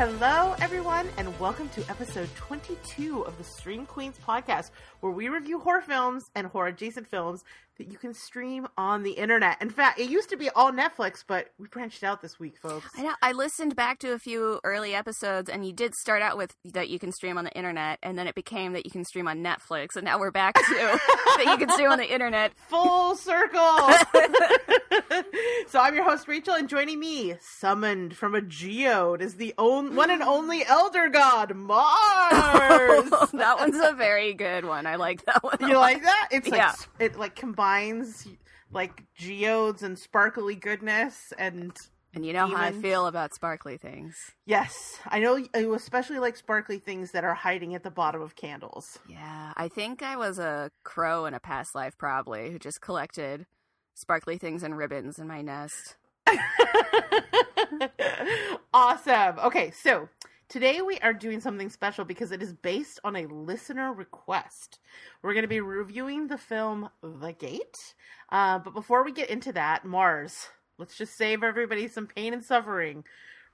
Hello, everyone, and welcome to episode 22 of the Stream Queens podcast, where we review horror films and horror adjacent films that you can stream on the internet. In fact, it used to be all Netflix, but we branched out this week, folks. I know. I listened back to a few early episodes, and you did start out with that you can stream on the internet, and then it became that you can stream on Netflix, and now we're back to that you can stream on the internet. Full circle. so I'm your host Rachel, and joining me, summoned from a geode, is the on- one and only elder god Marrs. that one's a very good one. I like that one. You like that? It's like Yeah. it like combines like geodes and sparkly goodness and And you know how I feel about sparkly things. yes, I know you especially like sparkly things that are hiding at the bottom of candles. Yeah, I think I was a crow in a past life, probably, who just collected sparkly things and ribbons in my nest. awesome. Okay, so today we are doing something special because it is based on a listener request. We're going to be reviewing the film The Gate. Uh, but before we get into that, Marrs, let's just save everybody some pain and suffering.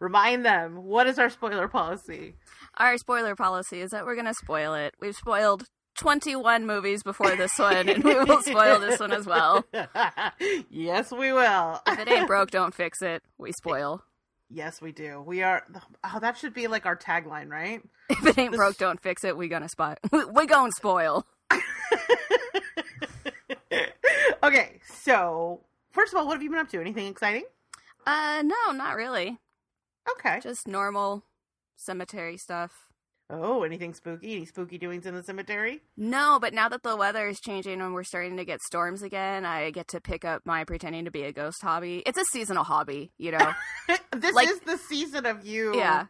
Remind them what is our spoiler policy? Our spoiler policy is that we're going to spoil it. We've spoiled 21 movies before this one, and we will spoil this one as well. yes, we will. If it ain't broke, don't fix it. We spoil. yes, we do. We are. Oh, that should be like our tagline, right? If it ain't broke, don't fix it. We gonna spot. We, we gonna spoil. okay, so first of all, what have you been up to? Anything exciting? Uh, no, not really. Okay. Just normal cemetery stuff. Oh, anything spooky? Any spooky doings in the cemetery? No, but now that the weather is changing and we're starting to get storms again, I get to pick up my pretending to be a ghost hobby. It's a seasonal hobby, you know. this Like- is the season of you. yeah.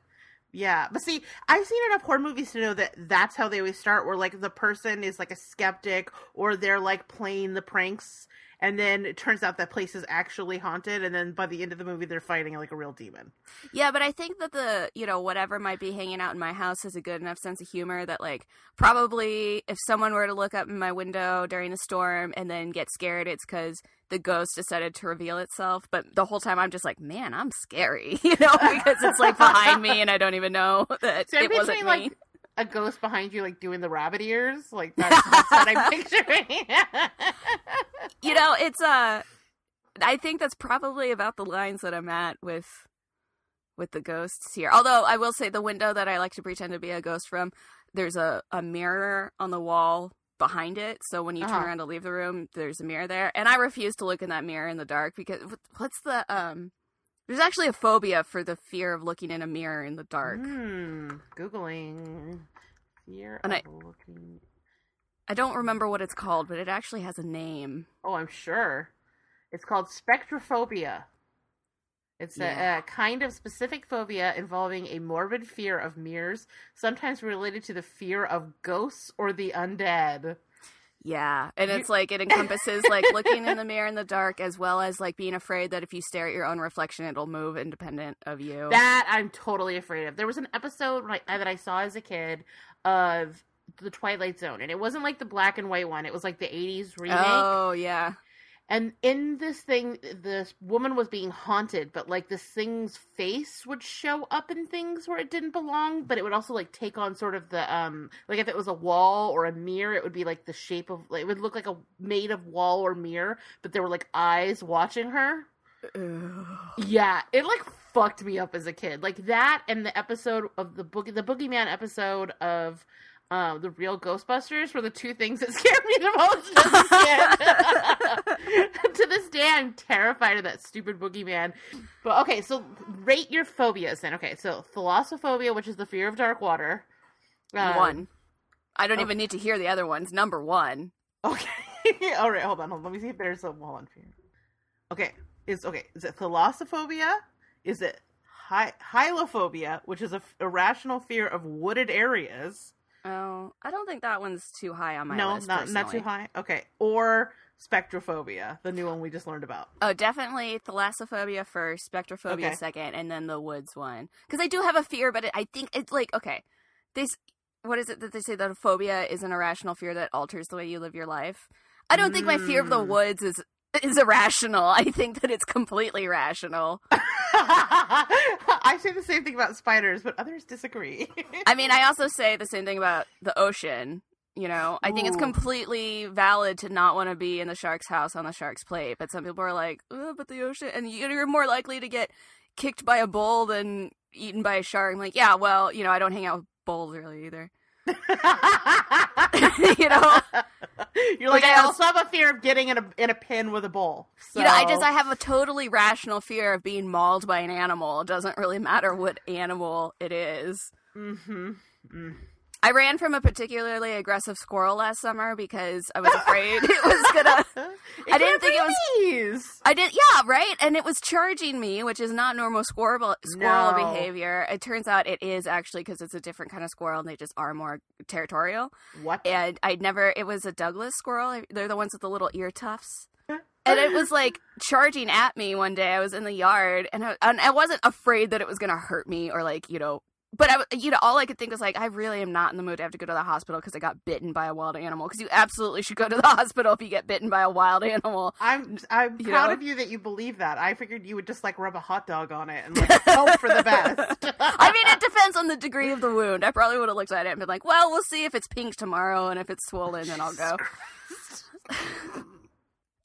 Yeah. But see, I've seen enough horror movies to know that that's how they always start, where like the person is like a skeptic or they're like playing the pranks. And then it turns out that place is actually haunted. And then by the end of the movie, they're fighting like a real demon. Yeah, but I think that the, you know, whatever might be hanging out in my house has a good enough sense of humor that, like, probably if someone were to look up in my window during a storm and then get scared, it's because the ghost decided to reveal itself. But the whole time I'm just like, man, I'm scary, you know, because it's like behind me and I don't even know that So it wasn't me. like a ghost behind you, like doing the rabbit ears. Like that's, that's what I'm picturing. you know, it's uh I think that's probably about the lines that I'm at with with the ghosts here. Although I will say the window that I like to pretend to be a ghost from, there's a, a mirror on the wall behind it. So when you Uh-huh. turn around to leave the room, there's a mirror there. And I refuse to look in that mirror in the dark because what's the um there's actually a phobia for the fear of looking in a mirror in the dark. Hmm. Googling. Fear And of I- looking. I don't remember what it's called, but it actually has a name. Oh, I'm sure. It's called spectrophobia. It's Yeah. a, a kind of specific phobia involving a morbid fear of mirrors, sometimes related to the fear of ghosts or the undead. Yeah, and it's like it encompasses like looking in the mirror in the dark as well as like being afraid that if you stare at your own reflection, it'll move independent of you. That I'm totally afraid of. There was an episode that I saw as a kid of the Twilight Zone, and it wasn't like the black and white one. It was like the '80s remake. oh yeah, And in this thing, this woman was being haunted, but like this thing's face would show up in things where it didn't belong, but it would also like take on sort of the um like if it was a wall or a mirror, it would be like the shape of like, it would look like a made of wall or mirror, but there were like eyes watching her. Ugh. Yeah, it like fucked me up as a kid. Like that and the episode of the boogie the boogeyman episode of um, the real Ghostbusters were the two things that scared me the most as a kid. to this day, I'm terrified of that stupid boogeyman. But okay, so rate your phobias then. Okay, so thalassophobia, which is the fear of dark water. Um, one. I don't oh. even need to hear the other ones. Number one. Okay. All right, hold on, hold on. Let me see if there's a hold on. Okay, is okay. Is it thalassophobia? Is it hy- hylophobia, which is a f- irrational fear of wooded areas? Oh, I don't think that one's too high on my no, list. No, not not too high. Okay, or spectrophobia, the new one we just learned about. Oh, definitely thalassophobia first, spectrophobia Okay. second, and then the woods one. Because I do have a fear, but it, I think it's like okay, this what is it that they say that a phobia is an irrational fear that alters the way you live your life. I don't think my fear of the Mm. woods is is irrational. I think that it's completely rational. I say the same thing about spiders, but others disagree. I mean, I also say the same thing about the ocean. You know, I think it's completely valid to not want to be in the shark's house on the shark's plate, but some people are like, oh, but the ocean, and you're more likely to get kicked by a bull than eaten by a shark. I'm like, yeah, well, you know, I don't hang out with bulls really either. you know, You're like, Like, I also have a fear of getting in a in a pin with a bull. So. you know, I just I have a totally rational fear of being mauled by an animal. It doesn't really matter what animal it is. hmm I ran from a particularly aggressive squirrel last summer because I was afraid it was gonna. I didn't think it was-. I did, yeah, right. And it was charging me, which is not normal squirrel squirrel No. behavior. It turns out it is actually because it's a different kind of squirrel, and they just are more territorial. What? And I'd never. It was a Douglas squirrel. They're the ones with the little ear tufts. And it was like charging at me one day. I was in the yard, and I, and I wasn't afraid that it was gonna hurt me or like you know. But I, you know, all I could think was like, I really am not in the mood to have to go to the hospital because I got bitten by a wild animal. Because you absolutely should go to the hospital if you get bitten by a wild animal. I'm I'm You proud know? of you that you believe that. I figured you would just like rub a hot dog on it and like hope for the best. I mean, it depends on the degree of the wound. I probably would have looked at it and been like, well, we'll see if it's pink tomorrow, and if it's swollen, then I'll go.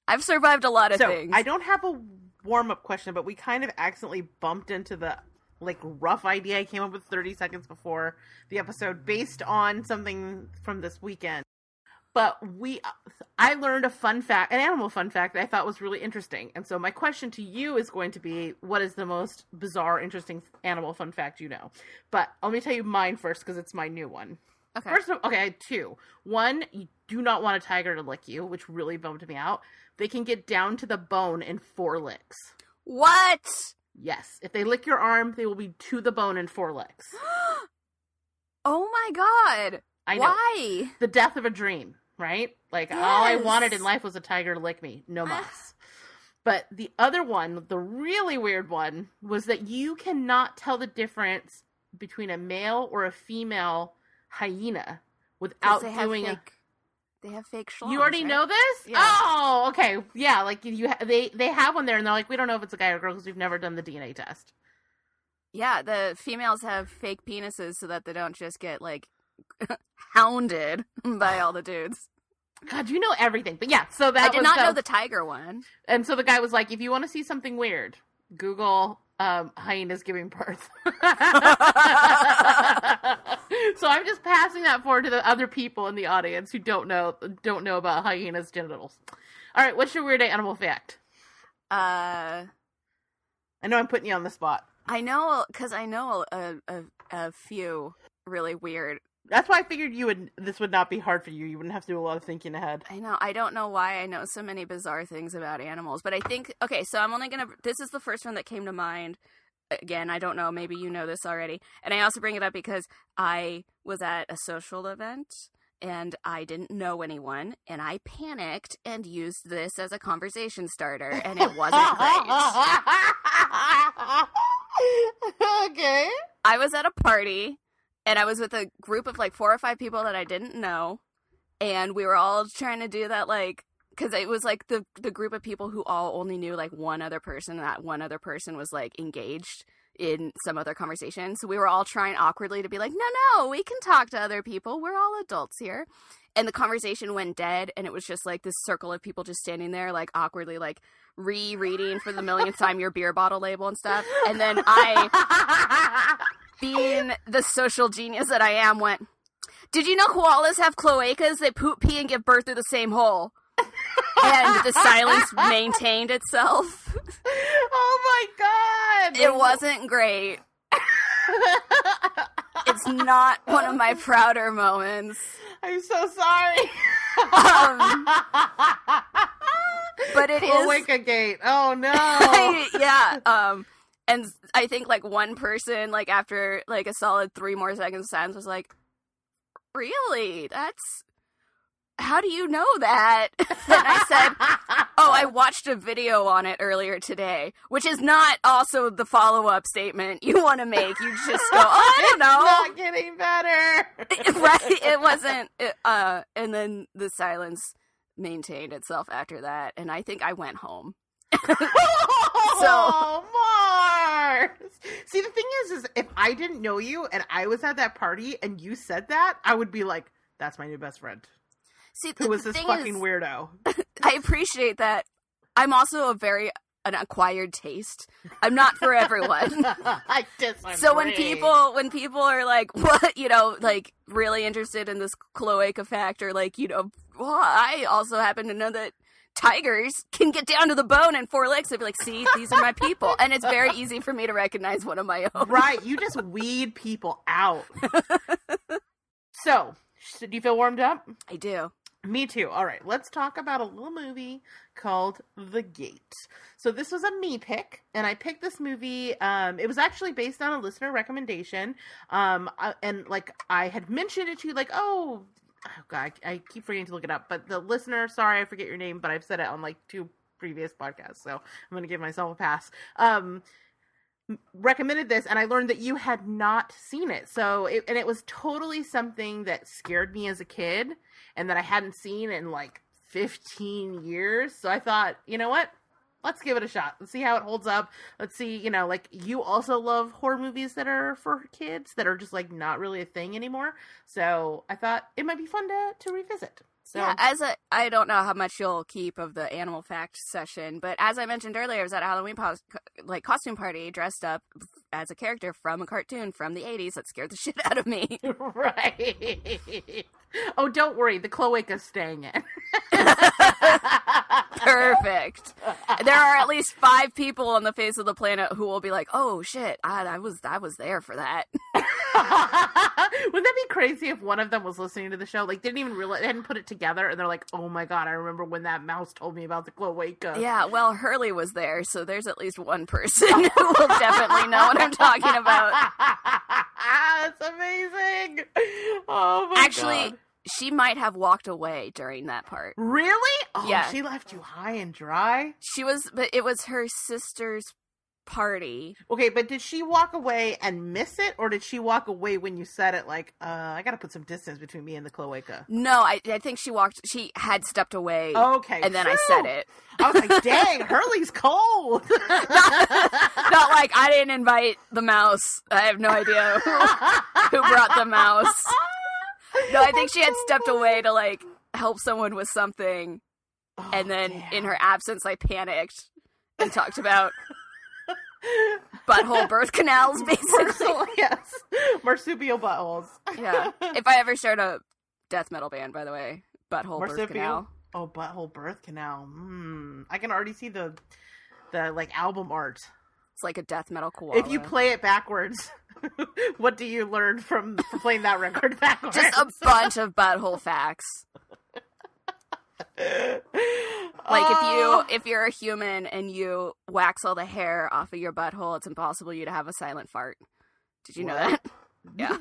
I've survived a lot of so things. I don't have a warm up question, but we kind of accidentally bumped into the like rough idea I came up with 30 seconds before the episode based on something from this weekend. But we, I learned a fun fact, an animal fun fact that I thought was really interesting. And so my question to you is going to be, what is the most bizarre, interesting animal fun fact you know? But let me tell you mine first because it's my new one. okay. First of okay, I had two. One, you do not want a tiger to lick you, which really bummed me out. They can get down to the bone in four licks. what? Yes, if they lick your arm, they will be to the bone in four licks. oh my god! I know Why? the death of a dream, right? Like all I wanted in life was a tiger to lick me, no ah. mas. but the other one, the really weird one, was that you cannot tell the difference between a male or a female hyena without doing a fake, They have fake schlongs. You already right? know this? Yeah. Oh, okay. Yeah, like you, ha- they they have one there, and they're like, we don't know if it's a guy or girl because we've never done the DNA test. Yeah, the females have fake penises so that they don't just get like hounded by all the dudes. God, you know everything. But yeah, so that I did not the, know the tiger one. And so the guy was like, if you want to see something weird, Google um, hyenas giving birth. so I'm just passing that forward to the other people in the audience who don't know don't know about hyenas' genitals. All right, what's your weird animal fact? Uh, I know I'm putting you on the spot. I know because I know a, a a few really weird. That's why I figured you would. This would not be hard for you. You wouldn't have to do a lot of thinking ahead. I know I don't know why I know so many bizarre things about animals, but I think okay. So I'm only gonna. This is the first one that came to mind. Again, I don't know. Maybe you know this already, and I also bring it up because I was at a social event and I didn't know anyone, and I panicked and used this as a conversation starter, and it wasn't great. okay. I was at a party and I was with a group of like four or five people that I didn't know, and we were all trying to do that like because it was like the the group of people who all only knew like one other person. And that one other person was like engaged in some other conversation, so we were all trying awkwardly to be like, no, no, we can talk to other people. We're all adults here. And the conversation went dead, and it was just like this circle of people just standing there, like awkwardly, like rereading for the millionth time your beer bottle label and stuff. And then I being the social genius that I am, went, Did you know koalas have cloacas? They poop, pee, and give birth through the same hole. and the silence maintained itself. oh my god! It wasn't great. It's not one of my prouder moments. I'm so sorry. Um, But it is. Cloaca Gate. Oh no. yeah. Um, and I think like one person, like after like a solid three more seconds of silence, was like, "Really? That's how do you know that?" and I said, "Oh, I watched a video on it earlier today," which is not also the follow up statement you want to make. You just go, "Oh, I don't know." It's not getting better. right? It wasn't. It, uh, and then the silence maintained itself after that, and I think I went home. oh, Marrs. See, the thing is, is if I didn't know you and I was at that party and you said that, I would be like, "That's my new best friend." See, Who was this fucking is, weirdo? I appreciate that. I'm also a very an acquired taste. I'm not for everyone. I disagree. So when people when people are like, what you know, like really interested in this cloaca fact, or like you know, well, I also happen to know that tigers can get down to the bone and four legs. I'd be like, see, these are my people, and it's very easy for me to recognize one of my own. right, you just weed people out. so, do you feel warmed up? I do. Me too. All right, let's talk about a little movie called The Gate. So this was a me pick, and I picked this movie. Um, it was actually based on a listener recommendation. Um, I- and like I had mentioned it to you, like, oh, oh god, I, keep forgetting to look it up. But the listener, sorry, I forget your name, but I've said it on like two previous podcasts, so I'm gonna give myself a pass. Um, recommended this and I learned that you had not seen it. So it, and it was totally something that scared me as a kid and that I hadn't seen in like 15 years. So I thought, you know what? Let's give it a shot. Let's see how it holds up. Let's see, you know, like you also love horror movies that are for kids that are just like not really a thing anymore. So I thought it might be fun to to revisit. So Yeah, as a I don't know how much you'll keep of the animal fact session, but as I mentioned earlier, I was at a Halloween like costume party dressed up as a character from a cartoon from the 80s that scared the shit out of me. right. Oh, don't worry. The cloaca's staying in. Perfect. There are at least 5 people on the face of the planet who will be like, "Oh shit, I, I was I was there for that." Wouldn't that be crazy if one of them was listening to the show? Like, didn't even realize, hadn't put it together, and they're like, "Oh my god, I remember when that mouse told me about the cloaca." Yeah, well, Hurley was there, so there's at least one person who will definitely know what I'm talking about. That's amazing. Oh my god Actually, God. she might have walked away during that part. really? Oh, Yeah. She left you high and dry. She was, but it was her sister's party. Okay, but did she walk away and miss it, or did she walk away when you said it? Like, uh, I got to put some distance between me and the cloaca. No, I, I think she walked. She had stepped away, Okay, and then I said it. I was like, "Dang, Hurley's cold." Not like I didn't invite the mouse. I have no idea who, who brought the mouse. No, I think she had stepped away to like help someone with something, and then in her absence, I panicked and talked about butthole birth canals, basically. Yes, marsupial buttholes. Yeah. If I ever start a death metal band, by the way, butthole birth marsupial. canal. Oh, butthole birth canal. Hmm. I can already see the the like album art. It's like a death metal koala. If you play it backwards, what do you learn from, from playing that record backwards? just a bunch of butthole facts. Like if you ah. if you're a human and you wax all the hair off of your butthole, it's impossible you to have a silent fart. Did you know that? Yeah.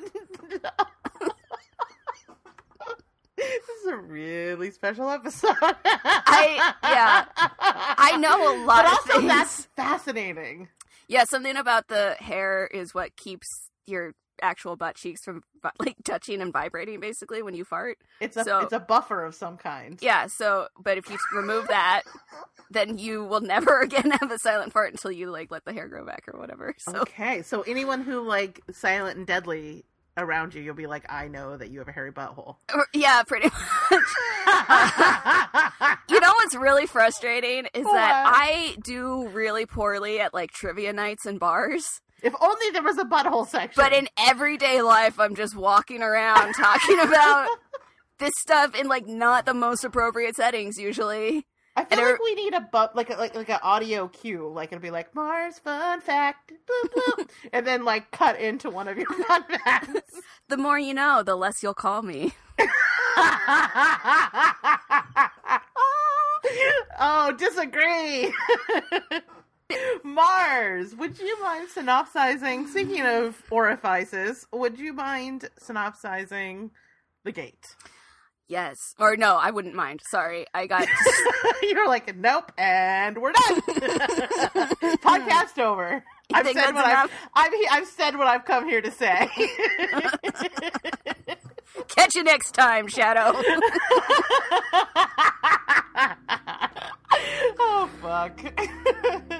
this is a really special episode. I- yeah. I know a lot but of also things. that's fascinating. Yeah, something about the hair is what keeps your actual butt cheeks from like touching and vibrating basically when you fart. It's a So- it's a buffer of some kind. Yeah, so but if you remove that, then you will never again have a silent fart until you like let the hair grow back or whatever. So Okay, so anyone who like silent and deadly around you, you'll be like, I know that you have a hairy butthole. yeah, pretty much. You know what's really frustrating is that I do really poorly at like trivia nights and bars. If only there was a butthole section. But in everyday life, I'm just walking around talking about this stuff in like not the most appropriate settings usually. I feel and like we need a bu- like a, like like an audio cue, like it'll be like Marrs fun fact, bloop, bloop, and then like cut into one of your fun facts. The more you know, the less you'll call me. oh, disagree. Marrs, would you mind synopsizing? Speaking of orifices, would you mind synopsizing the gate? Yes. Or no, I wouldn't mind. Sorry. I got You're like, nope, and we're done. Podcast over. You I've said what I've. I've I've said what I've come here to say. catch you next time, Shadow. Oh, fuck.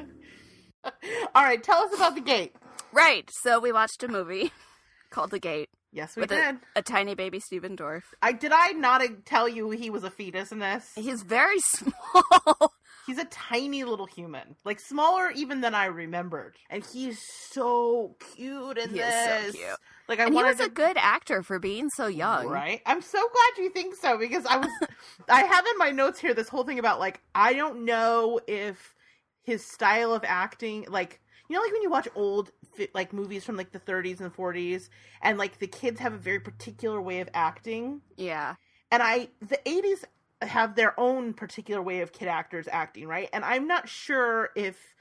All right, tell us about the gate. Right. So we watched a movie called The Gate Yes, we did. a, a tiny baby Stephen Dorff. I did I not tell you he was a fetus in this? He's very small. He's a tiny little human, like smaller even than I remembered, and he's so cute in He is so this. cute. Like I and he was to a good actor for being so young. Right? I'm so glad you think so because I was I have in my notes here this whole thing about like I don't know if his style of acting like you know like when you watch old like movies from like the 30s and 40s and like the kids have a very particular way of acting Yeah. and I the 80s have their own particular way of kid actors acting, right? And I'm not sure if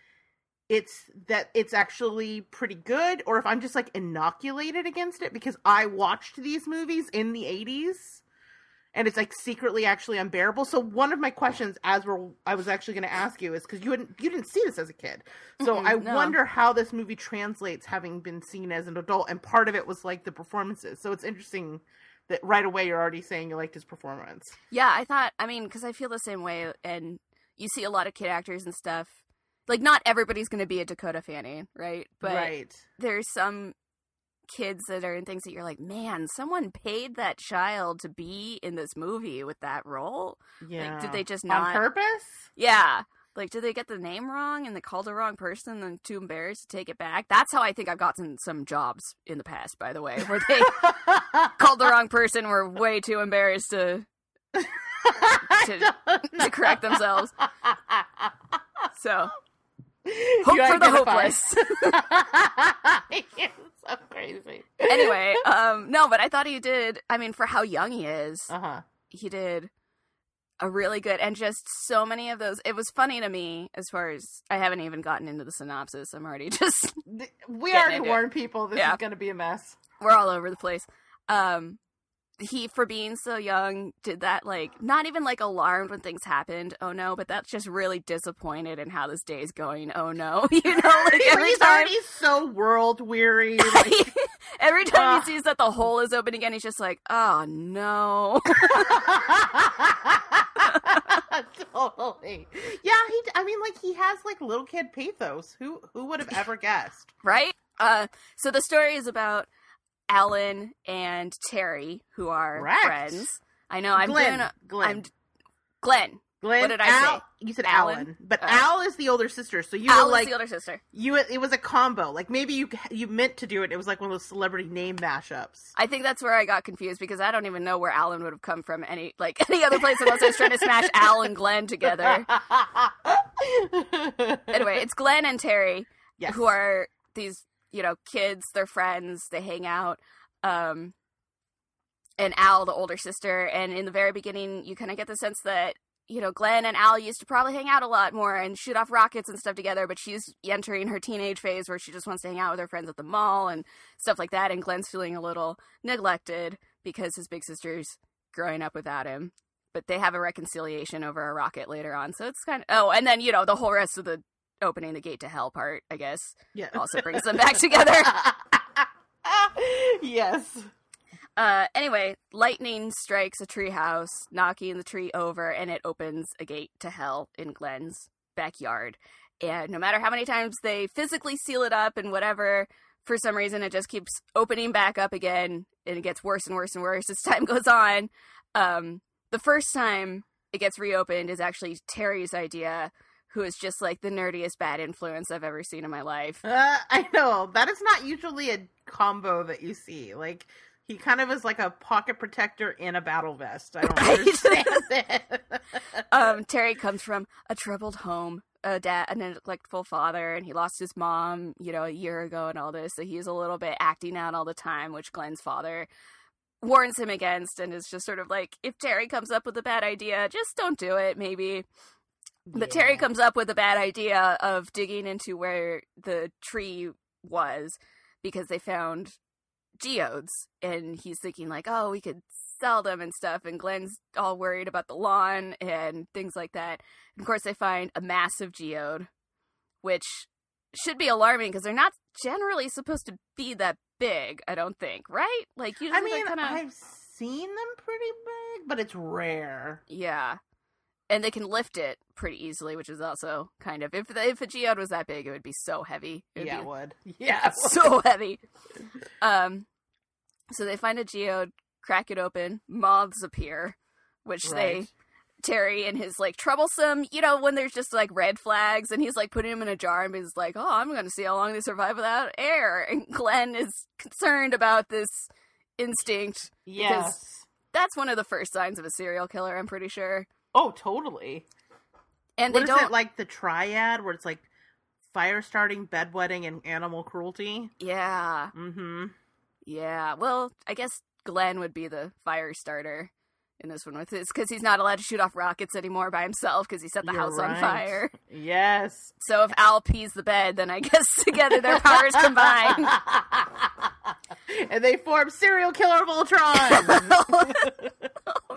it's that it's actually pretty good or if I'm just like inoculated against it because I watched these movies in the 80s and it's like secretly actually unbearable. So one of my questions as we're I was actually going to ask you is cuz you didn't you didn't see this as a kid. So Mm-mm, I no. wonder how this movie translates having been seen as an adult and part of it was like the performances. So it's interesting that right away you're already saying you liked his performance. Yeah, I thought, I mean, because I feel the same way, and you see a lot of kid actors and stuff. Like, not everybody's going to be a Dakota Fanning, right? But right. there's some kids that are in things that you're like, man, someone paid that child to be in this movie with that role. Yeah. did they just on purpose? Yeah. Like, did they get the name wrong and they called the wrong person and then too embarrassed to take it back? That's how I think I've gotten some jobs in the past, by the way, where they called the wrong person were way too embarrassed to to- to correct themselves. So, hope for the hopeless. So crazy. anyway, um, no, but I thought he did. I mean, for how young he is, Uh huh. he did a really good and just so many of those. It was funny to me as far as I haven't even gotten into the synopsis. I'm already just We already into it. warned people this Yeah. is going to be a mess. we're all over the place. Um, he for being so young did that like not even like alarmed when things happened. Oh no, but that's just really disappointed in how this day is going. Oh no, you know, like every he's time. already so world weary. Like, Every time Ugh. he sees that the hole is open again, he's just like, "Oh no!" totally. Yeah, he. I mean, like he has like little kid pathos. Who who would have ever guessed? right? Uh, so the story is about Alan and Terry, who are Correct. friends. I know. I'm Glenn. doing. Glenn. I'm Glenn. Glenn. what did I Al, say? You said Alan? Alan, but Oh. Al is the older sister. So you Al were like is the older sister. you. It was a combo. Like maybe you you meant to do it. It was like one of those celebrity name mashups. I think that's where I got confused because I don't even know where Alan would have come from any like any other place unless I was trying to smash Al and Glenn together. Anyway, it's Glenn and Terry yes. who are these you know kids they're friends they hang out um and al the older sister and in the very beginning you kind of get the sense that you know glenn and al used to probably hang out a lot more and shoot off rockets and stuff together but she's entering her teenage phase where she just wants to hang out with her friends at the mall and stuff like that and glenn's feeling a little neglected because his big sister's growing up without him but they have a reconciliation over a rocket later on so it's kind of oh and then you know the whole rest of the opening the gate to hell part i guess yeah. also brings them back together. yes. Uh, anyway, lightning strikes a treehouse, knocking the tree over, and it opens a gate to hell in Glenn's backyard. And no matter how many times they physically seal it up and whatever, for some reason it just keeps opening back up again, and it gets worse and worse and worse as time goes on. Um, the first time it gets reopened is actually Terry's idea, who is just like the nerdiest bad influence I've ever seen in my life. Uh, I know that is not usually a combo that you see. Like he kind of is like a pocket protector in a battle vest. I don't understand it. um, Terry comes from a troubled home, a dad, a neglectful father, and he lost his mom, you know, a year ago, and all this. So he's a little bit acting out all the time, which Glenn's father warns him against, and is just sort of like, if Terry comes up with a bad idea, just don't do it, maybe. But Terry comes up with a bad idea of digging into where the tree was because they found geodes, and he's thinking like, oh, we could sell them and stuff. And Glenn's all worried about the lawn and things like that. And of course, they find a massive geode, which should be alarming because they're not generally supposed to be that big. I don't think, right? Like usually I mean, kind of I've seen them pretty big, but it's rare. yeah. And they can lift it pretty easily, which is also kind of if the, if a geode was that big, it would be so heavy. It would yeah, be it would. Yeah, it would. so heavy. Um, so they find a geode, crack it open, moths appear, which they Terry and his like troublesome, you know, when there's just like red flags, and he's like putting them in a jar, and he's like, "Oh, I'm going to see how long they survive without air." And Glenn is concerned about this instinct. Yes. That's one of the first signs of a serial killer, I'm pretty sure. Oh, totally. And What they is don't it like the triad where it's like fire starting, bedwetting, and animal cruelty? Yeah. Mm-hmm. Yeah. Well, I guess Glenn would be the fire starter in this one with this because he's not allowed to shoot off rockets anymore by himself because he set the You're house on fire. Yes. So if Al pees the bed, then I guess together their powers combine. and they form serial killer of Ultron. Oh.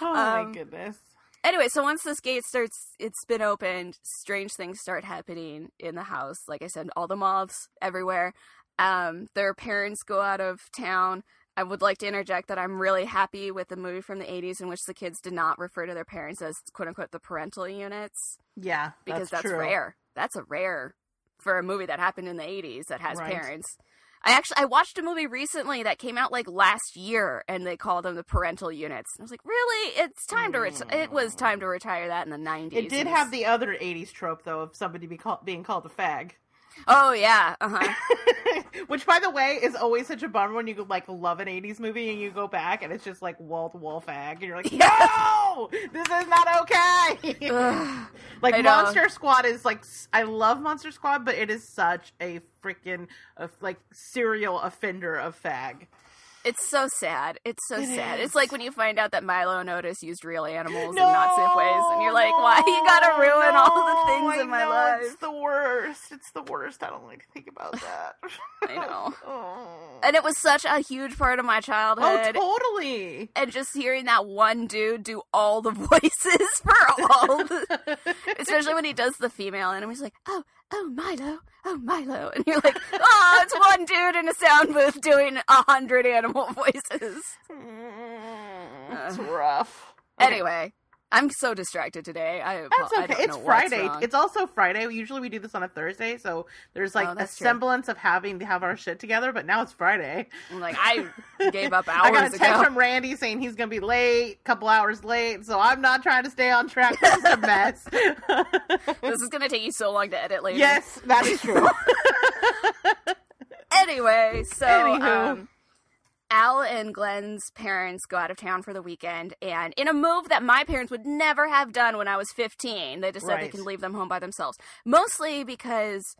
Oh Um, my goodness. Anyway, so once this gate starts, it's been opened. Strange things start happening in the house. Like I said, all the moths everywhere. Um, their parents go out of town. I would like to interject that I'm really happy with the movie from the 80s in which the kids did not refer to their parents as quote unquote the parental units Yeah, because that's, true. rare. That's a rare for a movie that happened in the 80s that has Right. parents. I actually I watched a movie recently that came out like last year and they called them the parental units. I was like, "Really? It's time to ret- it was time to retire that in the 90s." It did have the other '80s trope though of somebody be call- being called a fag, Oh yeah, uh-huh. which, by the way, is always such a bummer when you like love an '80s movie and you go back and it's just like wall to wall fag, and you're like, no, this is not okay. Ugh. like Monster Squad is like I love Monster Squad, but it is such a freaking uh, like serial offender of fag. It's so sad. It's so It sad. is. It's like when you find out that Milo and Otis used real animals No, in not safe ways, and you're like, "Why you gotta ruin all the things I in my know, life?" It's the worst. It's the worst. I don't like to think about that. I know. oh. And it was such a huge part of my childhood. oh, childhood. totally. and just hearing that one dude do all the voices for all the especially when he does the female and he's like oh oh milo. Oh milo. And you're like oh it's one dude in a sound booth doing a hundred animal voices. It's rough. Okay. anyway i'm so distracted today i That's I okay. don't It's Friday. It's also Friday. Usually we do this on a Thursday, so there's like Oh, a true. semblance of having to have our shit together. But now it's Friday. I'm like i gave up hours. I got a text ago from Randy saying he's gonna be late, a couple hours late. So I'm not trying to stay on track. This is a mess. this is gonna take you so long to edit later yes, that is true. anyway, so Anywho. um, Al and Glenn's parents go out of town for the weekend, and in a move that my parents would never have done when I was 15, they decided they can leave them home by themselves. Mostly because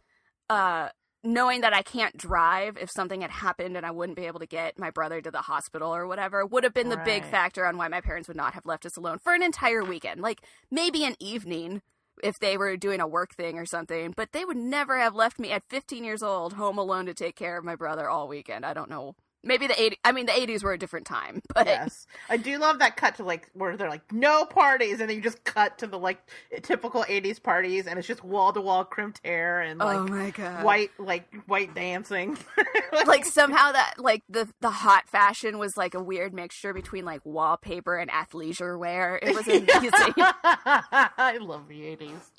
uh, knowing that I can't drive if something had happened and I wouldn't be able to get my brother to the hospital or whatever would have been the big factor on why my parents would not have left us alone for an entire weekend. Like maybe an evening if they were doing a work thing or something, but they would never have left me at 15 years old home alone to take care of my brother all weekend. I don't know. Maybe the 80 I mean the 80s were a different time, but yes, I do love that cut to like where they're like no parties, and then you just cut to the like typical '80s parties, and it's just wall to wall crimped hair and oh like oh my god. white like white dancing. like somehow that like the the hot fashion was like a weird mixture between like wallpaper and athleisure wear. It was amazing. I love the eighties.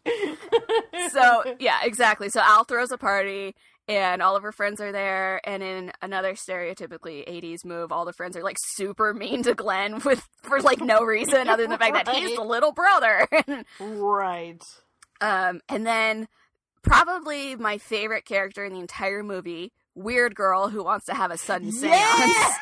so yeah, exactly. So Al throws a party and all of her friends are there and in another stereotypically 80s move all the friends are like super mean to Glenn with for like no reason other than the fact that he's the little brother. right. um and then probably my favorite character in the entire movie, weird girl who wants to have a sudden seance. Yes!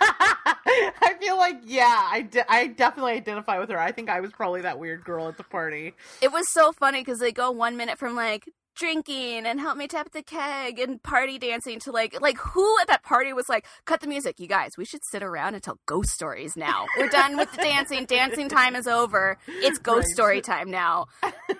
I feel like yeah, I, de- I definitely identify with her. I think I was probably that weird girl at the party. it was so funny because they go one minute from like drinking and help me tap the keg and party dancing to like like who at that party was like cut the music you guys. We should sit around and tell ghost stories now. We're done with the dancing. Dancing time is over. It's ghost Right. story time now.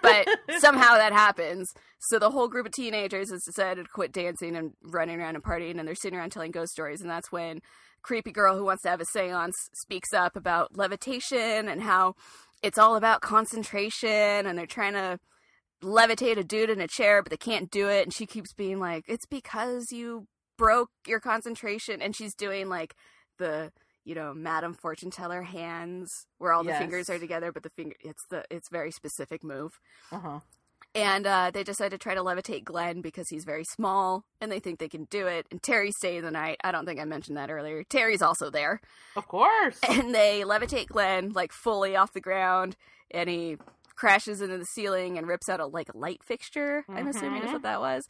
But somehow that happens. So the whole group of teenagers has decided to quit dancing and running around and partying and they're sitting around telling ghost stories and that's when creepy girl who wants to have a seance speaks up about levitation and how it's all about concentration and they're trying to levitate a dude in a chair but they can't do it and she keeps being like it's because you broke your concentration and she's doing like the you know Madam Fortune Teller hands where all the Yes. fingers are together, but the finger it's the it's very specific move. Uh-huh. And uh, they decide to try to levitate Glenn because he's very small, and they think they can do it. And Terry staying the night. I don't think I mentioned that earlier. Terry's also there, Of course. and they levitate Glenn like fully off the ground, and he crashes into the ceiling and rips out a like light fixture. I'm assuming is Mhm. what that was.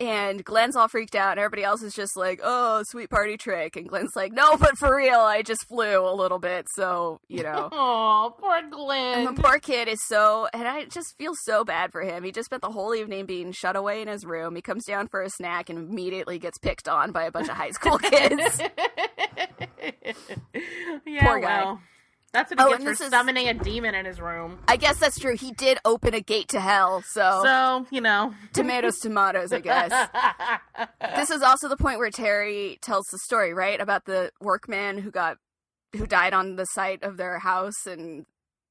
And Glenn's all freaked out, and everybody else is just like, "Oh, sweet party trick." And Glenn's like, "No, but for real, I just flew a little bit, so you know." Oh, poor And Glenn. the poor kid is so, and I just feel so bad for him. He just spent the whole evening being shut away in his room. He comes down for a snack and immediately gets picked on by a bunch of high school kids. yeah, Poor guy. well, that's what he Oh, gets and for this is- summoning a demon in his room. I guess that's true. He did open a gate to hell, so, So, you know. tomatoes, tomatoes, I guess. this is also the point where Terry tells the story, right, about the workman who got who died on the site of their house and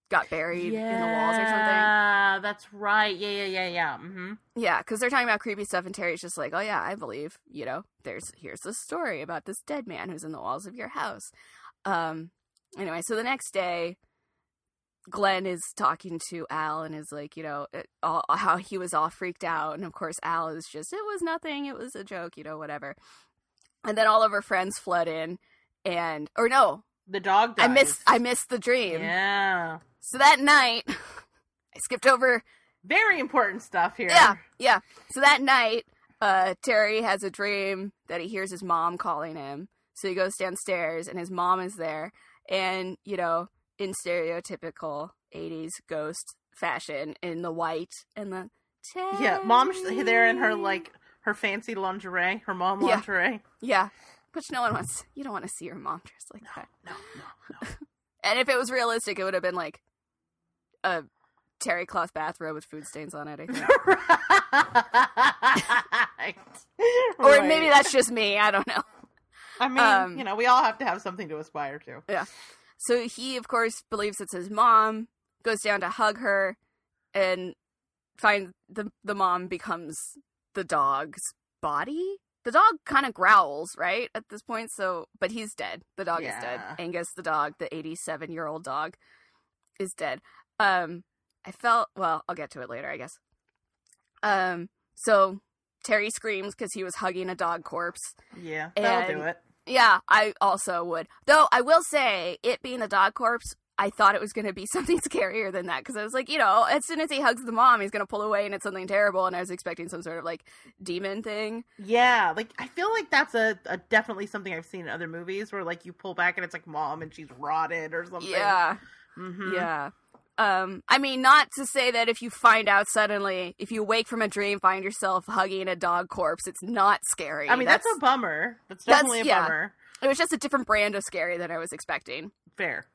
got buried in the walls or something. Yeah, that's right. Yeah, yeah, yeah, yeah. hmm Yeah, because they're talking about creepy stuff, and Terry's just like, "Oh yeah, I believe. You know, there's here's this story about this dead man who's in the walls of your house." Um. Anyway, so the next day, Glenn is talking to Al and is like, you know, it, all, how he was all freaked out, and of course, Al is just, "It was nothing. It was a joke. You know, whatever." And then all of her friends flood in, and or no, The dog dies. I missed I missed the dream. Yeah. So that night, I skipped over Very important stuff here. Yeah, yeah. So that night, uh, Terry has a dream that he hears his mom calling him. So he goes downstairs and his mom is there. And, you know, in stereotypical 80s ghost fashion, in the white and the. Yeah, mom's there in her, like, her fancy lingerie, her mom lingerie. Yeah. Which no one wants. You don't want to see your mom dressed like that. No, no, no. And if it was realistic, it would have been like a terry cloth bathrobe with food stains on it, I think. right. Or Right. maybe that's just me. I don't know. I mean, um, you know, we all have to have something to aspire to. Yeah. So he, of course, believes it's his mom, goes down to hug her, and finds the the mom becomes the dog's body. The dog kind of growls, right, at this point. So, but he's dead. The dog is dead. Angus, the dog, the eighty-seven year old dog, is dead. Um, I felt well. I'll get to it later, I guess. Um, so Terry screams because he was hugging a dog corpse. Yeah, that'll do it. Yeah, I also would. Though I will say, it being a dog corpse, I thought it was going to be something scarier than that because I was like, you know, as soon as he hugs the mom, he's going to pull away and it's something terrible. And I was expecting some sort of like demon thing. Yeah, like I feel like that's a, a definitely something I've seen in other movies where like you pull back and it's like mom and she's rotted or something. Yeah, hmm yeah. Um, I mean, not to say that if you find out suddenly, if you wake from a dream, find yourself hugging a dog corpse, it's not scary. I mean, that's, a bummer. That's that's- definitely a yeah. bummer. it was just a different brand of scary than I was expecting. Fair.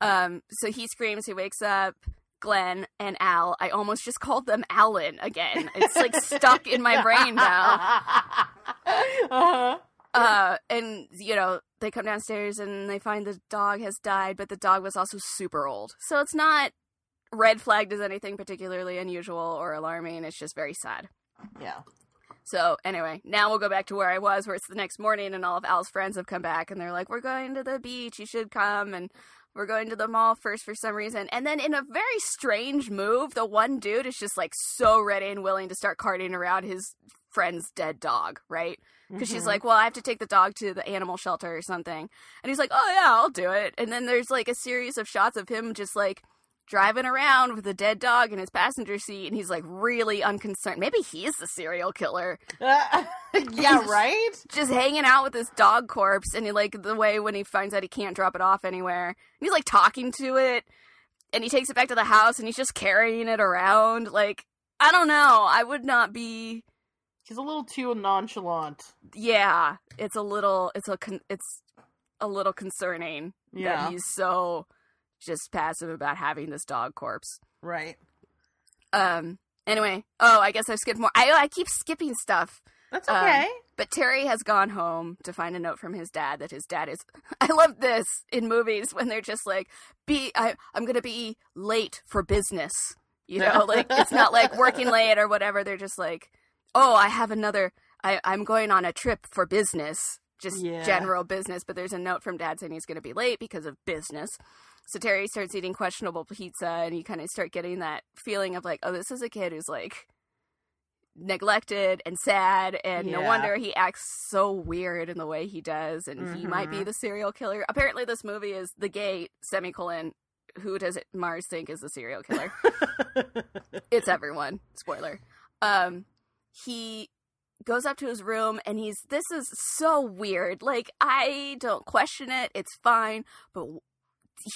Um, so he screams, he wakes up Glenn and Al. I almost just called them Alan again. It's like stuck in my brain now. uh-huh. Uh, and you know, they come downstairs and they find the dog has died, but the dog was also super old. So it's not red flagged as anything particularly unusual or alarming. It's just very sad. Yeah. So anyway, now we'll go back to where I was, where it's the next morning, and all of Al's friends have come back, and they're like, "We're going to the beach. You should come." And we're going to the mall first for some reason. And then in a very strange move, the one dude is just like so ready and willing to start carting around his friend's dead dog, right? Because she's Mhm. like, "Well, I have to take the dog to the animal shelter or something," and he's like, "Oh yeah, I'll do it." And then there's like a series of shots of him just like driving around with a dead dog in his passenger seat, and he's like really unconcerned. Maybe he's the serial killer, Uh, yeah, right? just hanging out with this dog corpse, and he like the way when he finds out he can't drop it off anywhere, and he's like talking to it, and he takes it back to the house, and he's just carrying it around. Like I don't know, I would not be. He's a little too nonchalant. yeah, it's a little it's a con- it's a little concerning Yeah. that he's so just passive about having this dog corpse. Right. Um anyway, oh, I guess I skipped more. I I keep skipping stuff. That's Um, okay. But Terry has gone home to find a note from his dad that his dad is I love this in movies when they're just like be I I'm going to be late for business. You know, like it's not like working late or whatever. They're just like, "Oh, I have another I I'm going on a trip for business." just Yeah. general business. But there's a note from dad saying he's going to be late because of business. So Terry starts eating questionable pizza, and you kind of start getting that feeling of like, oh, this is a kid who's like neglected and sad, and no wonder he acts so weird in the way he does, and he might be Mhm. the serial killer. Apparently, this movie is the gate semicolon. Who does it Marrs think is the serial killer? it's everyone. Spoiler. Um, he goes up to his room and he's this is so weird. Like I don't question it. It's fine, but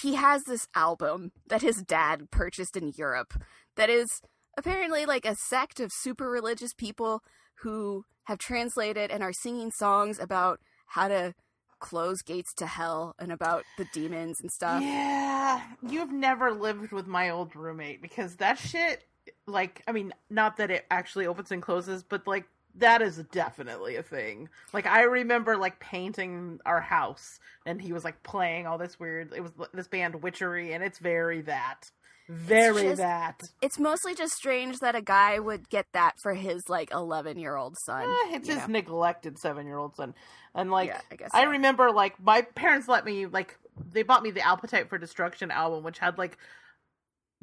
he has this album that his dad purchased in Europe that is apparently like a sect of super religious people who have translated and are singing songs about how to close gates to hell and about the demons and stuff. Yeah, you've never lived with my old roommate because that shit, like, I mean, not that it actually opens and closes, but like, that is definitely a thing. Like, I remember like painting our house and he was like playing all this weird, it was this band Witchery, and it's very that. Very just- that. It's mostly just strange that a guy would get that for his like 11 year old son. Eh, it's his know? neglected seven year old son. And like, Yeah, I guess I so. remember like my parents let me like they bought me the Appetite for Destruction album, which had like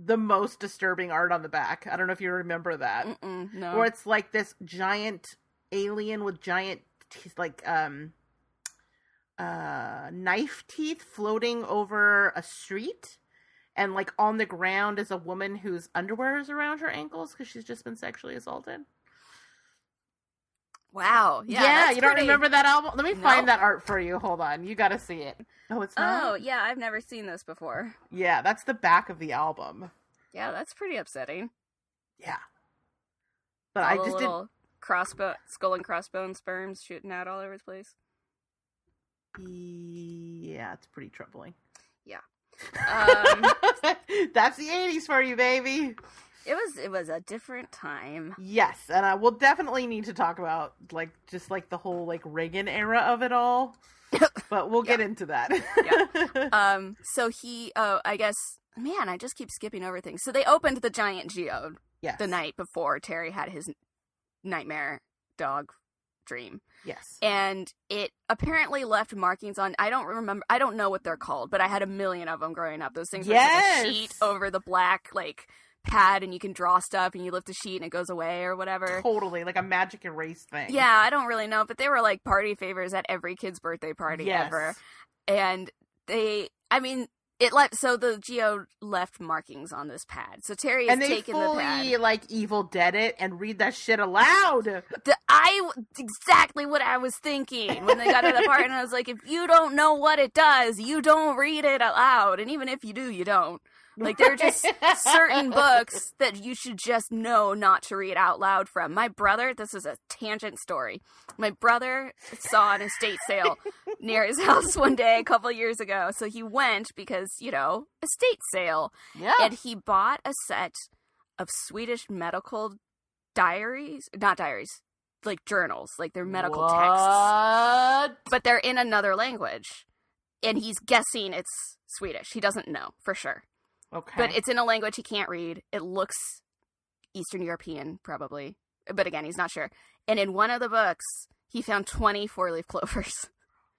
the most disturbing art on the back. I don't know if you remember that, Mm-mm, no. where it's like this giant alien with giant teeth, like um uh knife teeth floating over a street. And like on the ground is a woman whose underwear is around her ankles because she's just been sexually assaulted. Wow. Yeah. Yeah, you don't pretty- remember that album? Let me No. find that art for you. Hold on, you got to see it. Oh, it's not. Oh, yeah. I've never seen this before. Yeah, that's the back of the album. Yeah, that's pretty upsetting. Yeah, but All I just did. skull and crossbone sperms shooting out all over the place. Yeah, it's pretty troubling. Yeah. Um, that's the '80s for you, baby. It was it was a different time. Yes, and I will definitely need to talk about like just like the whole like Reagan era of it all. but we'll get into that. Um, so he, oh, I guess, man, I just keep skipping over things. So they opened the giant geode yes. the night before Terry had his nightmare dog dream. Yes. and it apparently left markings on I don't remember I don't know what they're called, but I had a million of them growing up. Those things were like Yes! a sheet over the black like pad and you can draw stuff and you lift a sheet and it goes away or whatever. Totally, like a magic erase thing. Yeah, I don't really know, but they were like party favors at every kid's birthday party Yes. ever. And they I mean it left so the geo left markings on this pad. So Terry has And they taken the pad. fully like evil dead it and read that shit aloud. The, I exactly what I was thinking when they got to the part, and I was like, if you don't know what it does, you don't read it aloud, and even if you do, you don't. Like there are just certain books that you should just know not to read out loud from. My brother, this is a tangent story. My brother saw an estate sale near his house one day a couple years ago, so he went because you know estate sale, Yeah. and he bought a set of Swedish medical diaries, not diaries, like journals, like they're medical texts, but they're in another language. And he's guessing it's Swedish. He doesn't know for sure. Okay. But it's in a language he can't read. It looks Eastern European, probably. But again, he's not sure. And in one of the books, he found 20 four leaf clovers.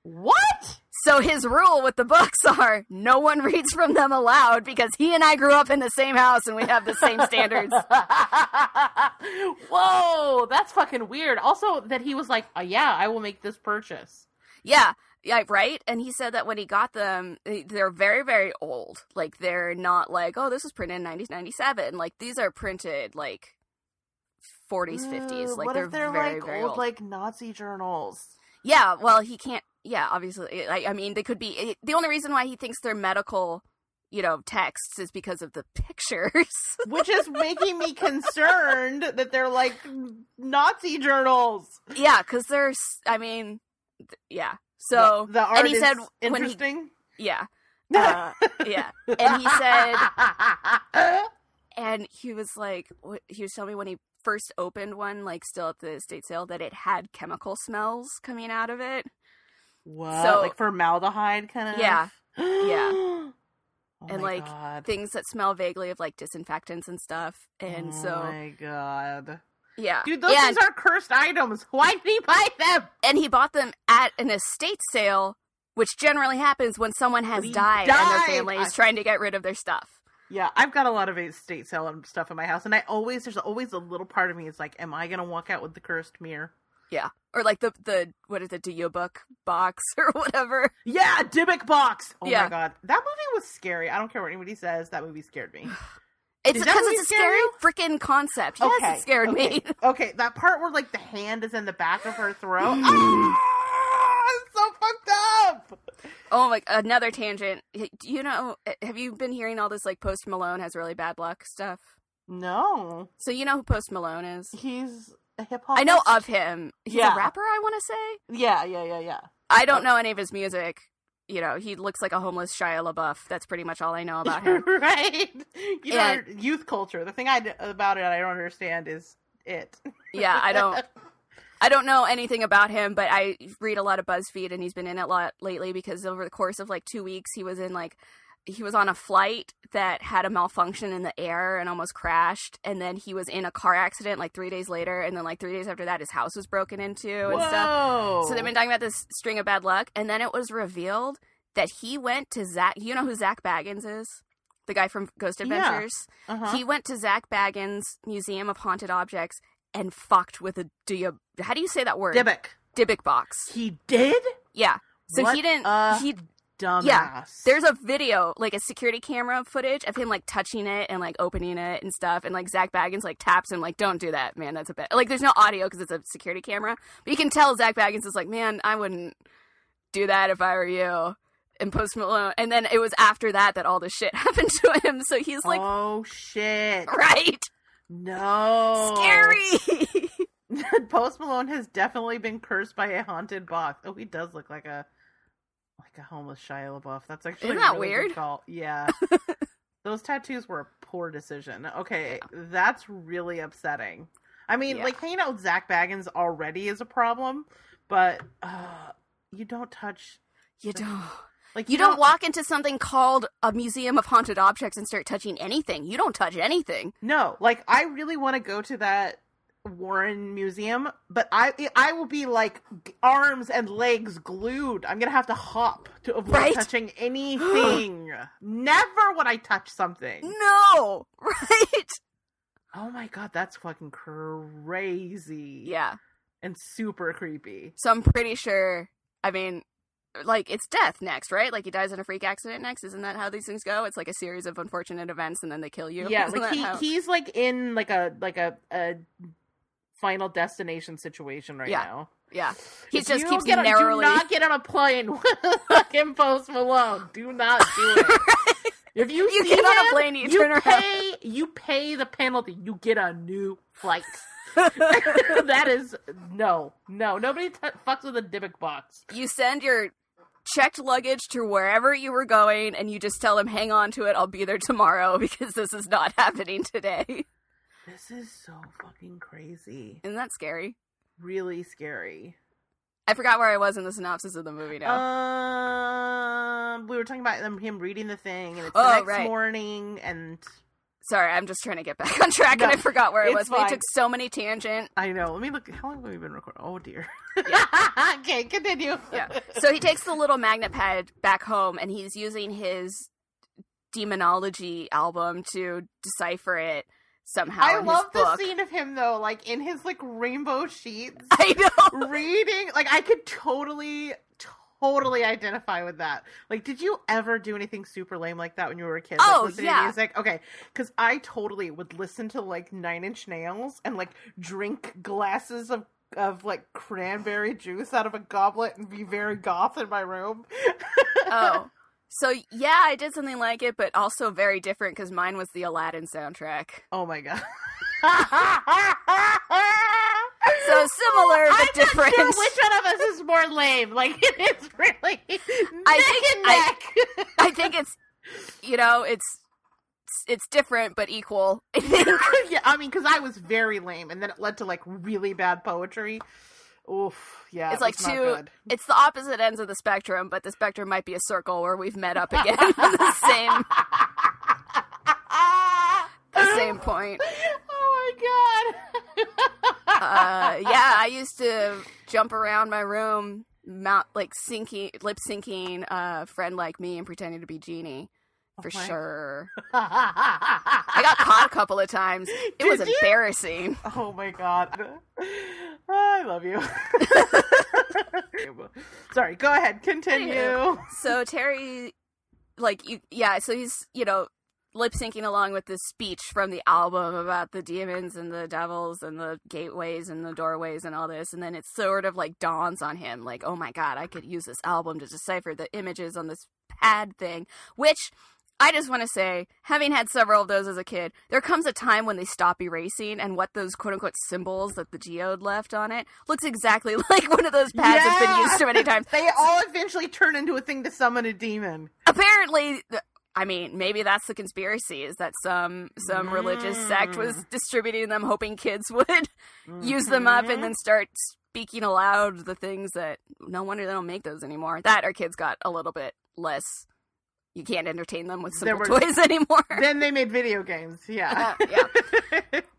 what? So his rule with the books are no one reads from them aloud because he and I grew up in the same house and we have the same standards. Whoa, that's fucking weird. Also, that he was like, oh, "Yeah, I will make this purchase." Yeah, yeah, right. And he said that when he got them, they- they're very, very old. Like they're not like, oh, this was printed in 1997. Like these are printed like 40s, 50s. Like what they're, if they're very, like very old, old. like Nazi journals? Yeah, well, he can't. Yeah, obviously. I, I mean, they could be. eh, The only reason why he thinks they're medical, you know, texts is because of the pictures. Which is making me concerned that they're like Nazi journals. yeah, because there's. I mean, th- yeah. So the, the art and he is said when he- yeah, uh, yeah. And he said, and he was like, he was telling me when he first opened one, like still at the estate sale, that it had chemical smells coming out of it. "What? So- like formaldehyde, kind of? Yeah. Yeah. oh And, like, God. Things that smell vaguely of like disinfectants and stuff. And oh so my god. Yeah. Dude, those and, things are cursed items. Why did he buy them? and he bought them at an estate sale, which generally happens when someone has he died, and their family is I- trying to get rid of their stuff. Yeah, I've got a lot of estate sale stuff in my house, and I always there's always a little part of me is like, am I gonna walk out with the cursed mirror? Yeah. Or like the the what is it, the yearbook box or whatever. Yeah, Dybbuk box. Oh Yeah. my god, that movie was scary. I don't care what anybody says. That movie scared me. It's because it's a scary freaking concept. Yes, okay, it scared okay. me. Okay, that part where like the hand is in the back of her throat. Mm. ah, it's so fucked up. Oh my! Another tangent. Do you know? Eh, have you been hearing all this like Post Malone has really bad luck stuff? No, So you know who Post Malone is? he's a hip hop. I know of him. He's Yeah. a rapper. I want to say. Yeah, yeah, yeah, yeah. I don't uh, know any of his music. You know, he looks like a homeless Shia LaBeouf. That's pretty much all I know about him. right? You know, youth culture. The thing I about it I don't understand is it. yeah, I don't. I don't know anything about him, but I read a lot of BuzzFeed, and he's been in it a lot lately because over the course of like two weeks, he was in like he was on a flight that had a malfunction in the air and almost crashed, and then he was in a car accident like three days later, and then like three days after that, his house was broken into and stuff. So they've been talking about this string of bad luck, and then it was revealed that he went to Zak. You know who Zak Bagans is? The guy from Ghost Yeah. Adventures. uh-huh. He went to Zak Bagans' Museum of Haunted Objects and fucked with a do you how do you say that word? Dybbuk. Dybbuk box. He did? Yeah. So What he didn't. he Dumbass. there's a video, like a security camera footage of him like touching it and like opening it and stuff, and like Zak Bagans like taps him like, "Don't do that, man. That's a bit." Like, there's no audio because it's a security camera, but you can tell Zak Bagans is like, "Man, I wouldn't do that if I were you." And Post Malone, and then it was after that that all this shit happened to him. So he's like, oh shit. right, No. scary. Post Malone has definitely been cursed by a haunted box. Oh, he does look like a like a homeless Shia LaBeouf. That's actually Isn't that really weird? call. Yeah. Those tattoos were a poor decision. Okay, that's really upsetting. I mean, Yeah. like hanging out with Zak Bagans already is a problem, but uh, you don't touch you don't. like You don't walk into something called a museum of haunted objects and start touching anything. You don't touch anything. No, like I really want to go to that Warren Museum, but I I will be like arms and legs glued. I'm gonna have to hop to avoid Right? touching anything. Never would I touch something. No, right? Oh my god, that's fucking crazy. Yeah. and super creepy. So I'm pretty sure. I mean, like it's death next, right? Like he dies in a freak accident next. Isn't that how these things go? It's like a series of unfortunate events, and then they kill you. Yeah, Isn't like he how- he's like in like a like a a final destination situation right Yeah. now. yeah. He If just keeps get on- narrowly. Do not get on a plane with fucking Post Malone. Do not do it. If you, You see get on a plane, you you turn around. pay you pay the penalty. You get a new flight. that is no, no. Nobody t- fucks with a Dybbuk box. you send your checked luggage to wherever you were going, and you just tell them, "Hang on to it. I'll be there tomorrow because this is not happening today." This is so fucking crazy. Isn't that scary? Really scary. I forgot where I was in the synopsis of the movie now. Um, we were talking about him reading the thing, and it's Oh, the next right. morning, and Sorry, I'm just trying to get back on track, No, and I forgot where I it's was. We took so many tangent. I know. Let me look. How long have we been recording? Oh dear. Yeah. okay, continue. Yeah. So he takes the little magnet pad back home, and he's using his demonology album to decipher it somehow I love the scene of him though, like in his like rainbow sheets, I know. reading. Like I could totally, totally identify with that. Like, did you ever do anything super lame like that when you were a kid? Like, Oh, listening yeah. To music? Okay, because I totally would listen to like Nine Inch Nails and like drink glasses of of like cranberry juice out of a goblet and be very goth in my room. Oh. So yeah, I did something like it, but also very different because mine was the Aladdin soundtrack. Oh my god. So similar but I'm different. Not sure which one of us is more lame? Like it is really I neck think and neck. I think it's, you know, it's it's different but equal. I yeah, I mean, because I was very lame, and then it led to like really bad poetry. Oof, yeah, It's like two. It's the opposite ends of the spectrum, but the spectrum might be a circle where we've met up again on the same the same point. Oh my god. uh, yeah, I used to jump around my room, mount like syncing, lip syncing, uh, friend like me and pretending to be Genie. For Oh sure. I got caught a couple of times. It Did was you? embarrassing. Oh my god. I love you. Sorry, go ahead. Continue. So Terry, like, you, yeah, so he's, you know, lip syncing along with this speech from the album about the demons and the devils and the gateways and the doorways and all this. And then it sort of like dawns on him, like, oh my god, I could use this album to decipher the images on this pad thing, which. I just want to say, having had several of those as a kid, there comes a time when they stop erasing, and what those quote unquote symbols that the geode left on it looks exactly like one of those pads that's been used too many times. They all eventually turn into a thing to summon a demon. apparently i mean maybe that's the conspiracy is that some some religious sect was Mm. distributing them hoping kids would use them up and then start speaking aloud the things that no wonder they don't make those anymore that our kids got a little bit less you can't entertain them with simple were- toys anymore. Then they made video games. Yeah. Uh, yeah.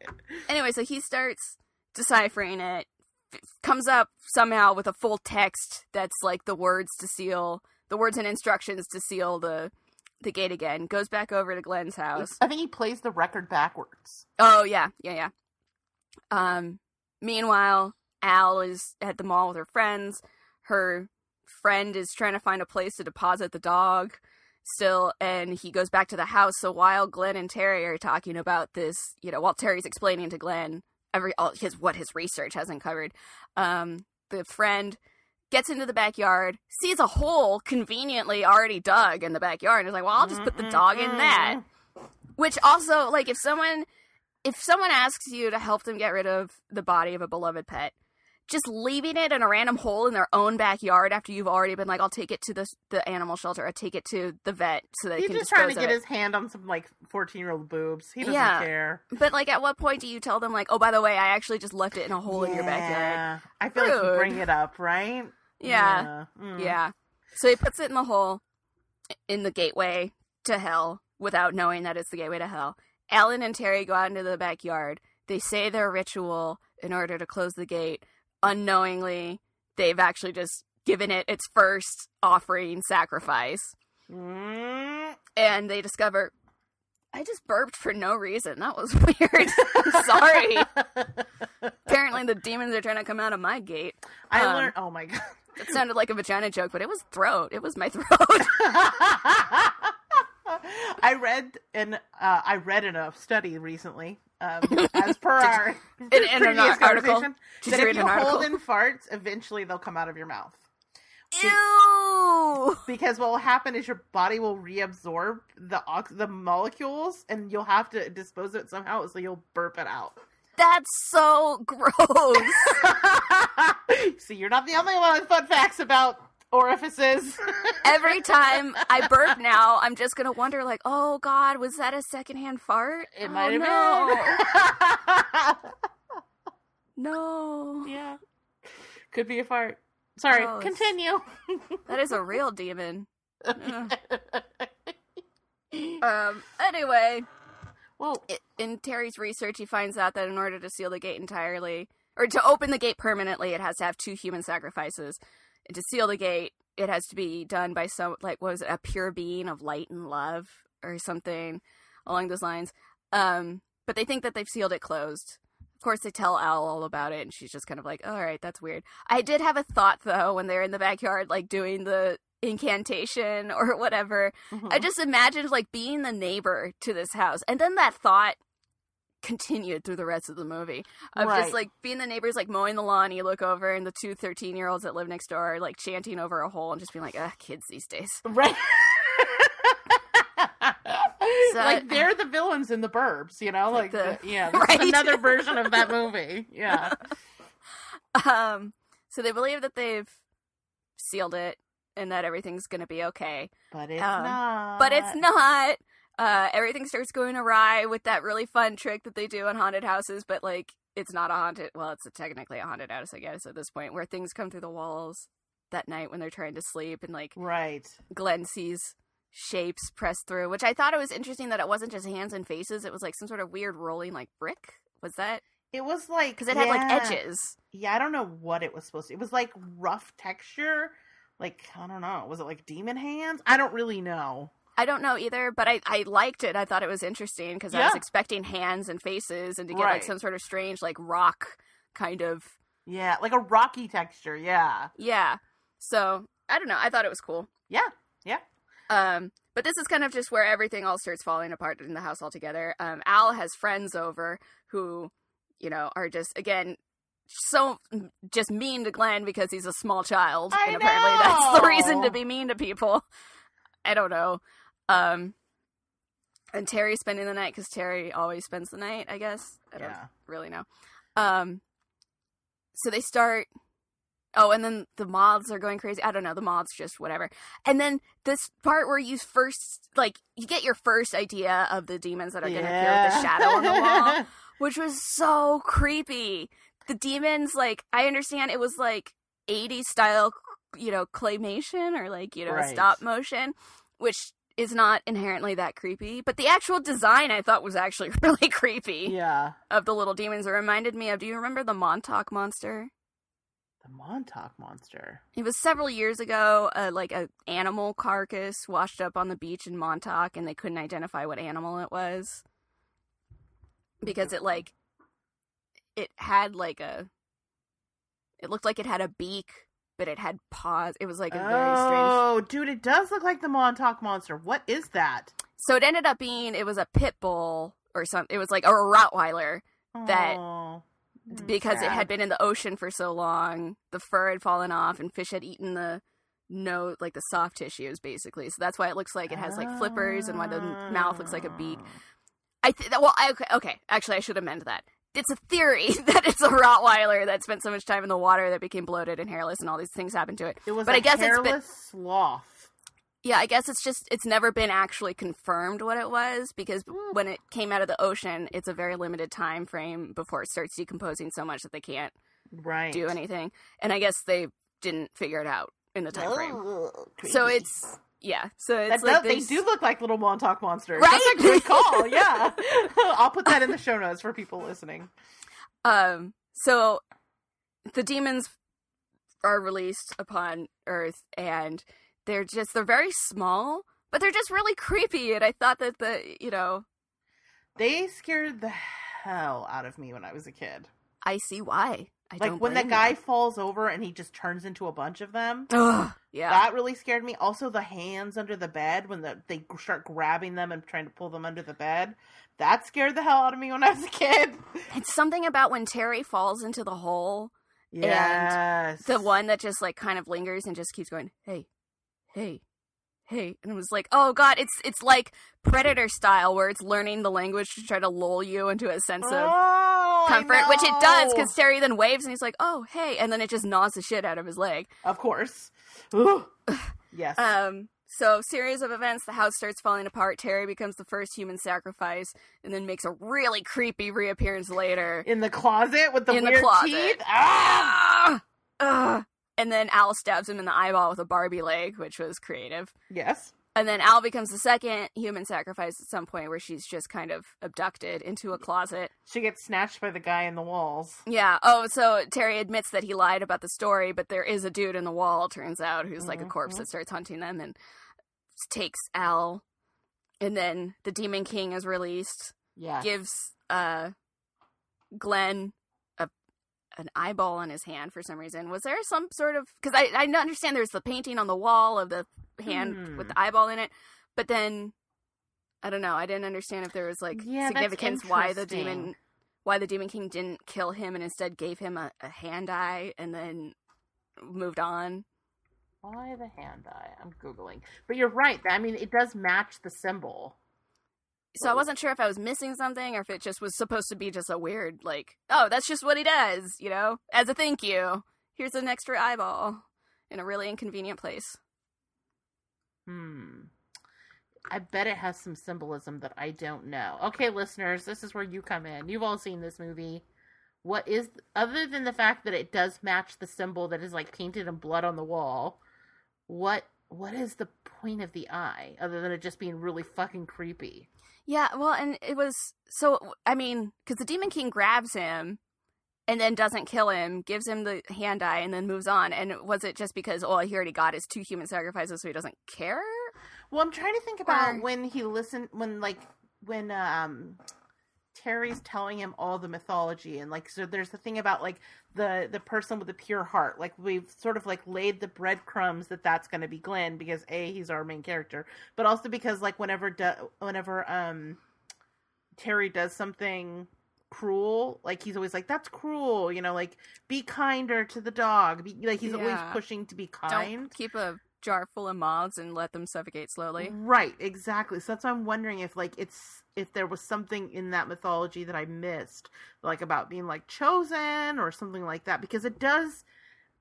Anyway so he starts deciphering it f- comes up somehow with a full text that's like the words to seal the words and instructions to seal the the gate again. Goes back over to glenn's house. I think he plays the record backwards. oh yeah. Yeah yeah. Um meanwhile al is at the mall with her friends. Her friend is trying to find a place to deposit the dog still and he goes back to the house. So while glenn and terry are talking about this you know while terry's explaining to glenn every all his what his research has uncovered um the friend gets into the backyard sees a hole conveniently already dug in the backyard and is like well i'll just put the dog in that. which also like if someone if someone asks you to help them get rid of the body of a beloved pet just leaving it in a random hole in their own backyard after you've already been like i'll take it to the the animal shelter i'll take it to the vet so they He's can just trying to get his hand on some like fourteen year old boobs. He doesn't Yeah. care. but like at what point do you tell them like oh by the way i actually just left it in a hole in your backyard I feel like you bring it up, right? yeah Yeah. Mm. Yeah. So he puts it in the hole in the gateway to hell without knowing that it's the gateway to hell. Alan and Terry go out into the backyard. They say their ritual in order to close the gate. Unknowingly, they've actually just given it its first offering sacrifice. Mm. And they discover I just burped for no reason. That was weird. I'm sorry. Apparently the demons are trying to come out of my gate. I Um, learned. Oh my god. It sounded like a vagina joke, but it was throat. It was my throat. I read in uh, I read in a study recently, um, as per our an previous article? conversation, Did that you if you an article? hold in farts, eventually they'll come out of your mouth. Ew. Because what will happen is your body will reabsorb the ox- the molecules, and you'll have to dispose of it somehow, so you'll burp it out. That's so gross. See, you're not the only one with fun facts about orifices. Every time I burp now, I'm just gonna wonder, like, oh god, was that a secondhand fart? It Oh, might no. have been. No, yeah, could be a fart. Sorry, Gross. continue. that is a real demon. Um. Anyway, well, in Terry's research, he finds out that in order to seal the gate entirely, or to open the gate permanently, it has to have two human sacrifices. And to seal the gate, it has to be done by some, like, what was it, a pure being of light and love, or something along those lines. Um, but they think that they've sealed it closed. Of course, they tell Al all about it, and she's just kind of like, all right, that's weird. I did have a thought, though, when they're in the backyard, like, doing the incantation or whatever. Mm-hmm. I just imagined like being the neighbor to this house, and then that thought continued through the rest of the movie of Right. just like being the neighbors, like mowing the lawn. You look over, and the two 13 year olds that live next door are like chanting over a hole and just being like, "Ugh, kids these days." Right. So- like they're the villains in the Burbs, you know, like, the- the- yeah, Right. another version of that movie. Yeah, Um, so they believe that they've sealed it and that everything's gonna be okay. but it's Um, not. but it's not. Uh, everything starts going awry with that really fun trick that they do in haunted houses, but like it's not a haunted. Well, it's a, technically a haunted house, I guess, at this point, where things come through the walls that night when they're trying to sleep, and like right. Glenn sees shapes press through. Which I thought it was interesting that it wasn't just hands and faces; it was like some sort of weird rolling like brick. Was that It was like because it had like edges. Yeah, I don't know what it was supposed to. It was like rough texture. Like I don't know. Was it like demon hands? I don't really know. I don't know either, but I, I liked it. I thought it was interesting because I was expecting hands and faces and to get like some sort of strange like rock kind of Yeah, like a rocky texture. Yeah. yeah. So I don't know. I thought it was cool. Yeah. Yeah. Um, but this is kind of just where everything all starts falling apart in the house altogether. Um, Al has friends over who, you know, are just again so just mean to Glenn because he's a small child, I and apparently that's the reason to be mean to people. I don't know. Um, and Terry spending the night because Terry always spends the night. I guess I don't Yeah. really know. Um, so they start. Oh, and then the moths are going crazy. I don't know. The moths just whatever. And then this part where you first like you get your first idea of the demons that are going to appear with the shadow on the wall, which was so creepy. The demons, like I understand, it was like 80s style, you know, claymation or like you know Right. stop motion, which is not inherently that creepy. But the actual design I thought was actually really creepy yeah. of the little demons. It reminded me of. Do you remember the Montauk monster? The Montauk monster. It was several years ago, uh, like a animal carcass washed up on the beach in Montauk, and they couldn't identify what animal it was because it like it had like a it looked like it had a beak, but it had paws. It was like a very strange. Oh, dude, it does look like the Montauk monster. What is that? So it ended up being it was a pit bull or something. It was like a Rottweiler That- Oh, because it had been in the ocean for so long. The fur had fallen off, and fish had eaten the no like the soft tissues basically. So that's why it looks like it has like flippers and why the mouth looks like a beak. I th- well, I, okay, okay. Actually, I should amend that. It's a theory that it's a Rottweiler that spent so much time in the water that became bloated and hairless, and all these things happened to it. It was but a I guess it's been- sloth. Yeah, I guess it's just it's never been actually confirmed what it was because Mm. when it came out of the ocean, it's a very limited time frame before it starts decomposing so much that they can't Right. do anything. And I guess they didn't figure it out in the time frame. Ugh, So it's yeah. So That like they do look like little Montauk monsters. Right? That's a good call. Yeah, I'll put that in the show notes for people listening. Um, so the demons are released upon Earth, and they're just they're very small, but they're just really creepy. And I thought that the you know They scared the hell out of me when I was a kid. I see why. I like when that guy you. falls over and he just turns into a bunch of them. Ugh, yeah, That really scared me. Also, the hands under the bed when the, they start grabbing them and trying to pull them under the bed. That scared the hell out of me when I was a kid. it's something about when Terry falls into the hole, Yes. the one that just like kind of lingers and just keeps going, hey, hey. Hey, and it was like, oh god, it's it's like Predator style, where it's learning the language to try to lull you into a sense of Oh, Comfort, which it does because Terry then waves and he's like, "Oh, hey," and then it just gnaws the shit out of his leg. Of course. Ooh. yes. Um, so series of events, the house starts falling apart. Terry becomes the first human sacrifice, and then makes a really creepy reappearance later. in the closet with the in the weird closet. teeth. Ah! Ah! And then Al stabs him in the eyeball with a Barbie leg, which was creative. Yes. And then Al becomes the second human sacrifice at some point, where she's just kind of abducted into a closet. She gets snatched by the guy in the walls. Yeah. Oh, so Terry admits that he lied about the story, but there is a dude in the wall, turns out, who's like a corpse Mhm. that starts hunting them and takes Al. And then the Demon King is released, Yeah. gives uh Glenn a an eyeball on his hand for some reason. Was there some sort of because I I understand there's the painting on the wall of the hand Hmm. with the eyeball in it, but then I don't know. I didn't understand if there was like Yeah, significance why the demon why the demon king didn't kill him and instead gave him a, a hand eye and then moved on. Why the hand eye? I'm googling. But you're right. I mean, it does match the symbol. So I wasn't sure if I was missing something or if it just was supposed to be just a weird like, oh, that's just what he does, you know? As a thank you. Here's an extra eyeball in a really inconvenient place. Hmm. I bet it has some symbolism that I don't know. Okay, listeners, this is where you come in. You've all seen this movie. What is other than the fact that it does match the symbol that is like painted in blood on the wall? What what is the point of the eye other than it just being really fucking creepy? Yeah, well, and it was so I mean, because the demon king grabs him and then doesn't kill him, gives him the hand eye, and then moves on. And was it just because oh he already got his two human sacrifices, so he doesn't care? Well, I'm trying to think about Or- when he listened, when like when um Terry's telling him all the mythology and like so there's the thing about like the the person with the pure heart like we've sort of like laid the breadcrumbs that that's going to be Glenn because a he's our main character but also because like whenever do, whenever um Terry does something cruel like he's always like that's cruel you know like be kinder to the dog be, like he's always pushing to be kind Don't keep a jar full of moths and let them suffocate slowly. Right, exactly. So that's why I'm wondering if like it's if there was something in that mythology that I missed, like about being like chosen or something like that, because it does.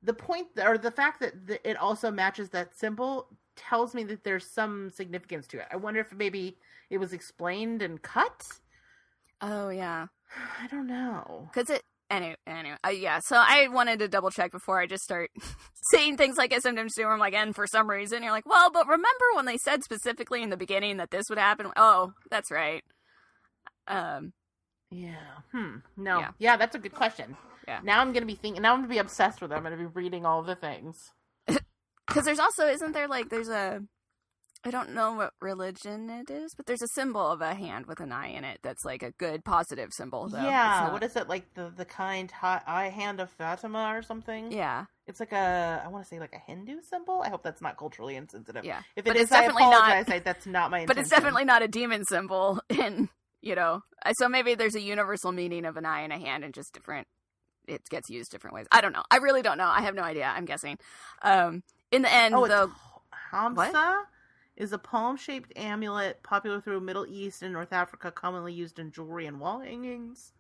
The point or the fact that the, it also matches that symbol tells me that there's some significance to it. I wonder if maybe it was explained and cut. Oh yeah, I don't know. because it. Anyway, anyway, uh, yeah. So I wanted to double check before I just start saying things like I sometimes do. where I'm like, and for some reason, you're like, well, but remember when they said specifically in the beginning that this would happen? Oh, that's right. Um, Yeah. Hmm. No. Yeah. Yeah. that's a good question. Yeah. Now I'm gonna be thinking. Now I'm gonna be obsessed with it. I'm gonna be reading all of the things. because there's also isn't there like there's a I don't know what religion it is, but there's a symbol of a hand with an eye in it that's like a good positive symbol. Though. Yeah, not- what is it like the the kind eye hand of Fatima or something? Yeah, it's like a I want to say like a Hindu symbol. I hope that's not culturally insensitive. yeah. if but it it's is, I definitely not- apologize. I, that's not my. but it's definitely not a demon symbol in you know. So maybe there's a universal meaning of an eye and a hand, and just different. It gets used different ways. I don't know. I really don't know. I have no idea. I'm guessing. Um, in the end, Oh, though, it's Hamsa is a palm-shaped amulet popular through Middle East and North Africa, commonly used in jewelry and wall hangings.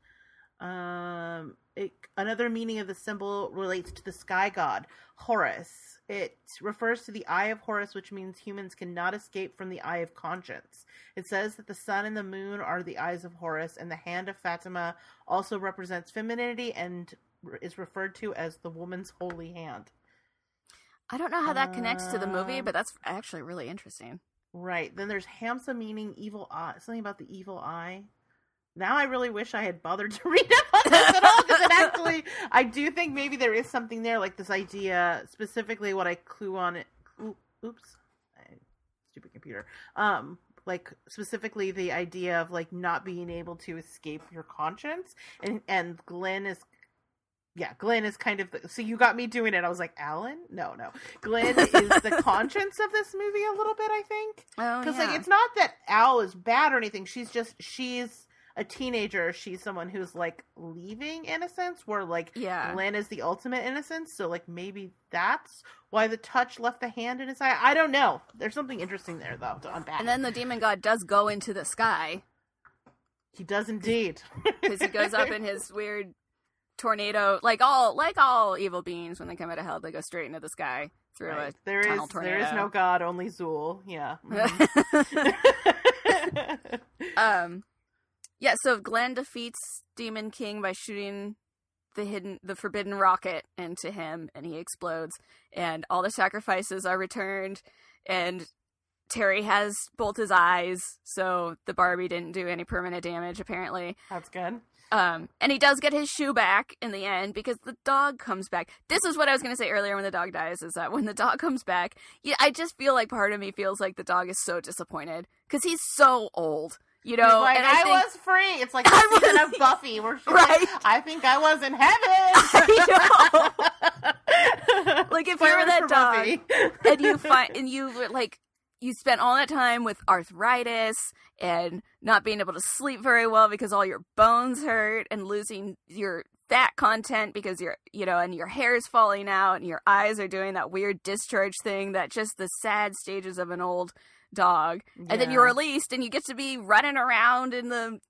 Um, it, another meaning of the symbol relates to the sky god Horus. It refers to the eye of Horus, which means humans cannot escape from the eye of conscience. It says that the sun and the moon are the eyes of Horus, and the hand of Fatima also represents femininity and is referred to as the woman's holy hand. I don't know how that connects to the movie, but that's actually really interesting. Right. Then there's Hamsa meaning evil eye. Something about the evil eye. Now I really wish I had bothered to read up on this at all because it actually, I do think maybe there is something there, like this idea, specifically what I clue on it. oop- Oops, stupid computer. Um, like specifically the idea of like not being able to escape your conscience, and and Glenn is yeah, Glenn is kind of the, so you got me doing it. I was like, Alan? No, no. Glenn is the conscience of this movie a little bit, I think. Oh, Because yeah. like it's not that Al is bad or anything. She's just she's a teenager. She's someone who's like leaving innocence, where like Yeah. Glenn is the ultimate innocence. So like maybe that's why the touch left the hand in his eye. I don't know. There's something interesting there though to unpack. And then the demon god does go into the sky he does indeed because he goes up in his weird tornado, like all like all evil beings when they come out of hell, they go straight into the sky through Right. a There is tunnel there is tornado. no god, only Zuul. Yeah. Mhm. um, yeah. So Glenn defeats Demon King by shooting the hidden, the forbidden rocket into him, and he explodes. And all the sacrifices are returned, and Terry has both his eyes, so the Barbie didn't do any permanent damage apparently. That's good. Um, and he does get his shoe back in the end because the dog comes back. This is what I was going to say earlier when the dog dies is that when the dog comes back, yeah, I just feel like part of me feels like the dog is so disappointed because he's so old, you know. Like, and I, I, think, was free. It's like the I season was- of Buffy where she's Right. like, I think I was in heaven. I know. Like, if you were that dog, Buffy. and you find and you were, like you spent all that time with arthritis and not being able to sleep very well because all your bones hurt and losing your fat content because your you know and your hair is falling out and your eyes are doing that weird discharge thing that just the sad stages of an old dog. And then you're released and you get to be running around in the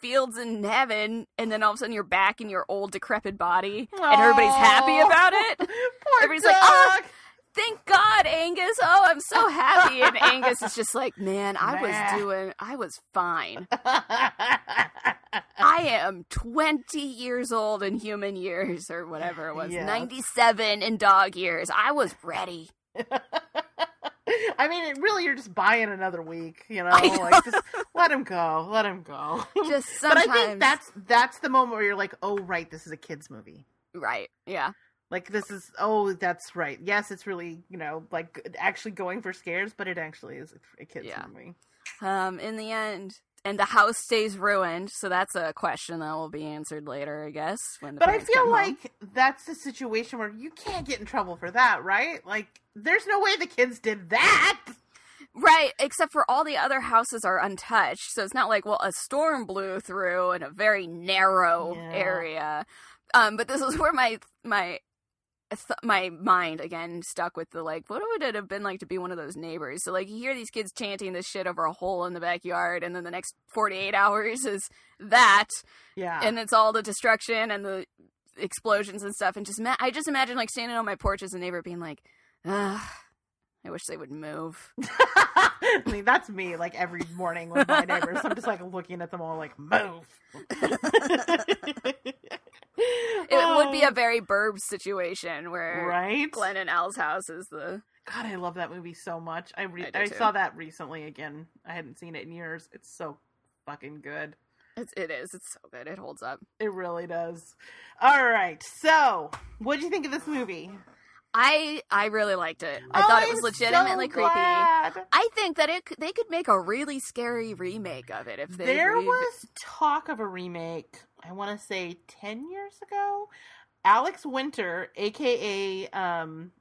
fields in heaven and then all of a sudden you're back in your old decrepit body and everybody's happy about it. Poor Everybody's like, "Ah, dog. Thank God, Angus. Oh, I'm so happy. And Angus is just like, man, I was doing, I was fine. I am 20 years old in human years, or whatever it was, Yes. 97 in dog years. I was ready. I mean, it really, you're just buying another week. You know, know. like just let him go, let him go. Just but. I think that's that's the moment where you're like, oh right, this is a kids movie. right. Yeah. Like this is oh that's right. Yes, it's really you know like actually going for scares, but it actually is a kids Yeah. movie. Um, in the end, and the house stays ruined. So that's a question that will be answered later, I guess. When the But I feel come home. like that's a situation where you can't get in trouble for that, right? Like there's no way the kids did that. Right, except for all the other houses are untouched. So it's not like, well, a storm blew through in a very narrow Yeah. area. Um, but this is where my my th- my mind again stuck with the like, what would it have been like to be one of those neighbors? So like, you hear these kids chanting this shit over a hole in the backyard, and then the next forty eight hours is that, Yeah. and it's all the destruction and the explosions and stuff. And just ma- I just imagine like standing on my porch as a neighbor, being like, Ugh, I wish they would move. I mean, that's me like every morning with my neighbors. I'm just like looking at them all like move. It would be a oh. very burb situation where Oh. right. Glenn and Al's house is the God, I love that movie so much. I re- I I, saw that recently again. I hadn't seen it in years. It's so fucking good. it's, it is it's so good it holds up. It really does. All right. So, what do you think of this movie? I I really liked it. I thought it was legitimately so creepy. I think that it they could make a really scary remake of it if they There re- was talk of a remake. I want to say ten years ago. Alex Winter, aka um,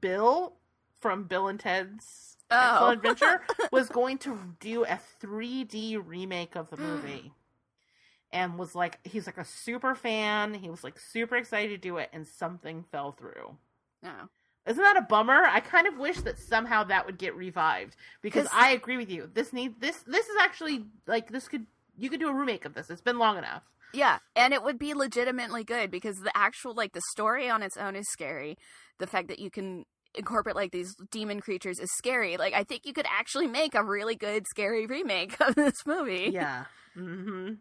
Bill from Bill and Ted's Oh. Excellent Adventure, was going to do a 3D remake of the movie. And was like, he's like a super fan. He was like super excited to do it, and something fell through. Oh. Isn't that a bummer? I kind of wish that somehow that would get revived because I agree with you. This need this this is actually like this could you could do a remake of this. It's been long enough. Yeah, and it would be legitimately good because the actual like the story on its own is scary. The fact that you can incorporate like these demon creatures is scary. Like I think you could actually make a really good scary remake of this movie. Yeah. hmm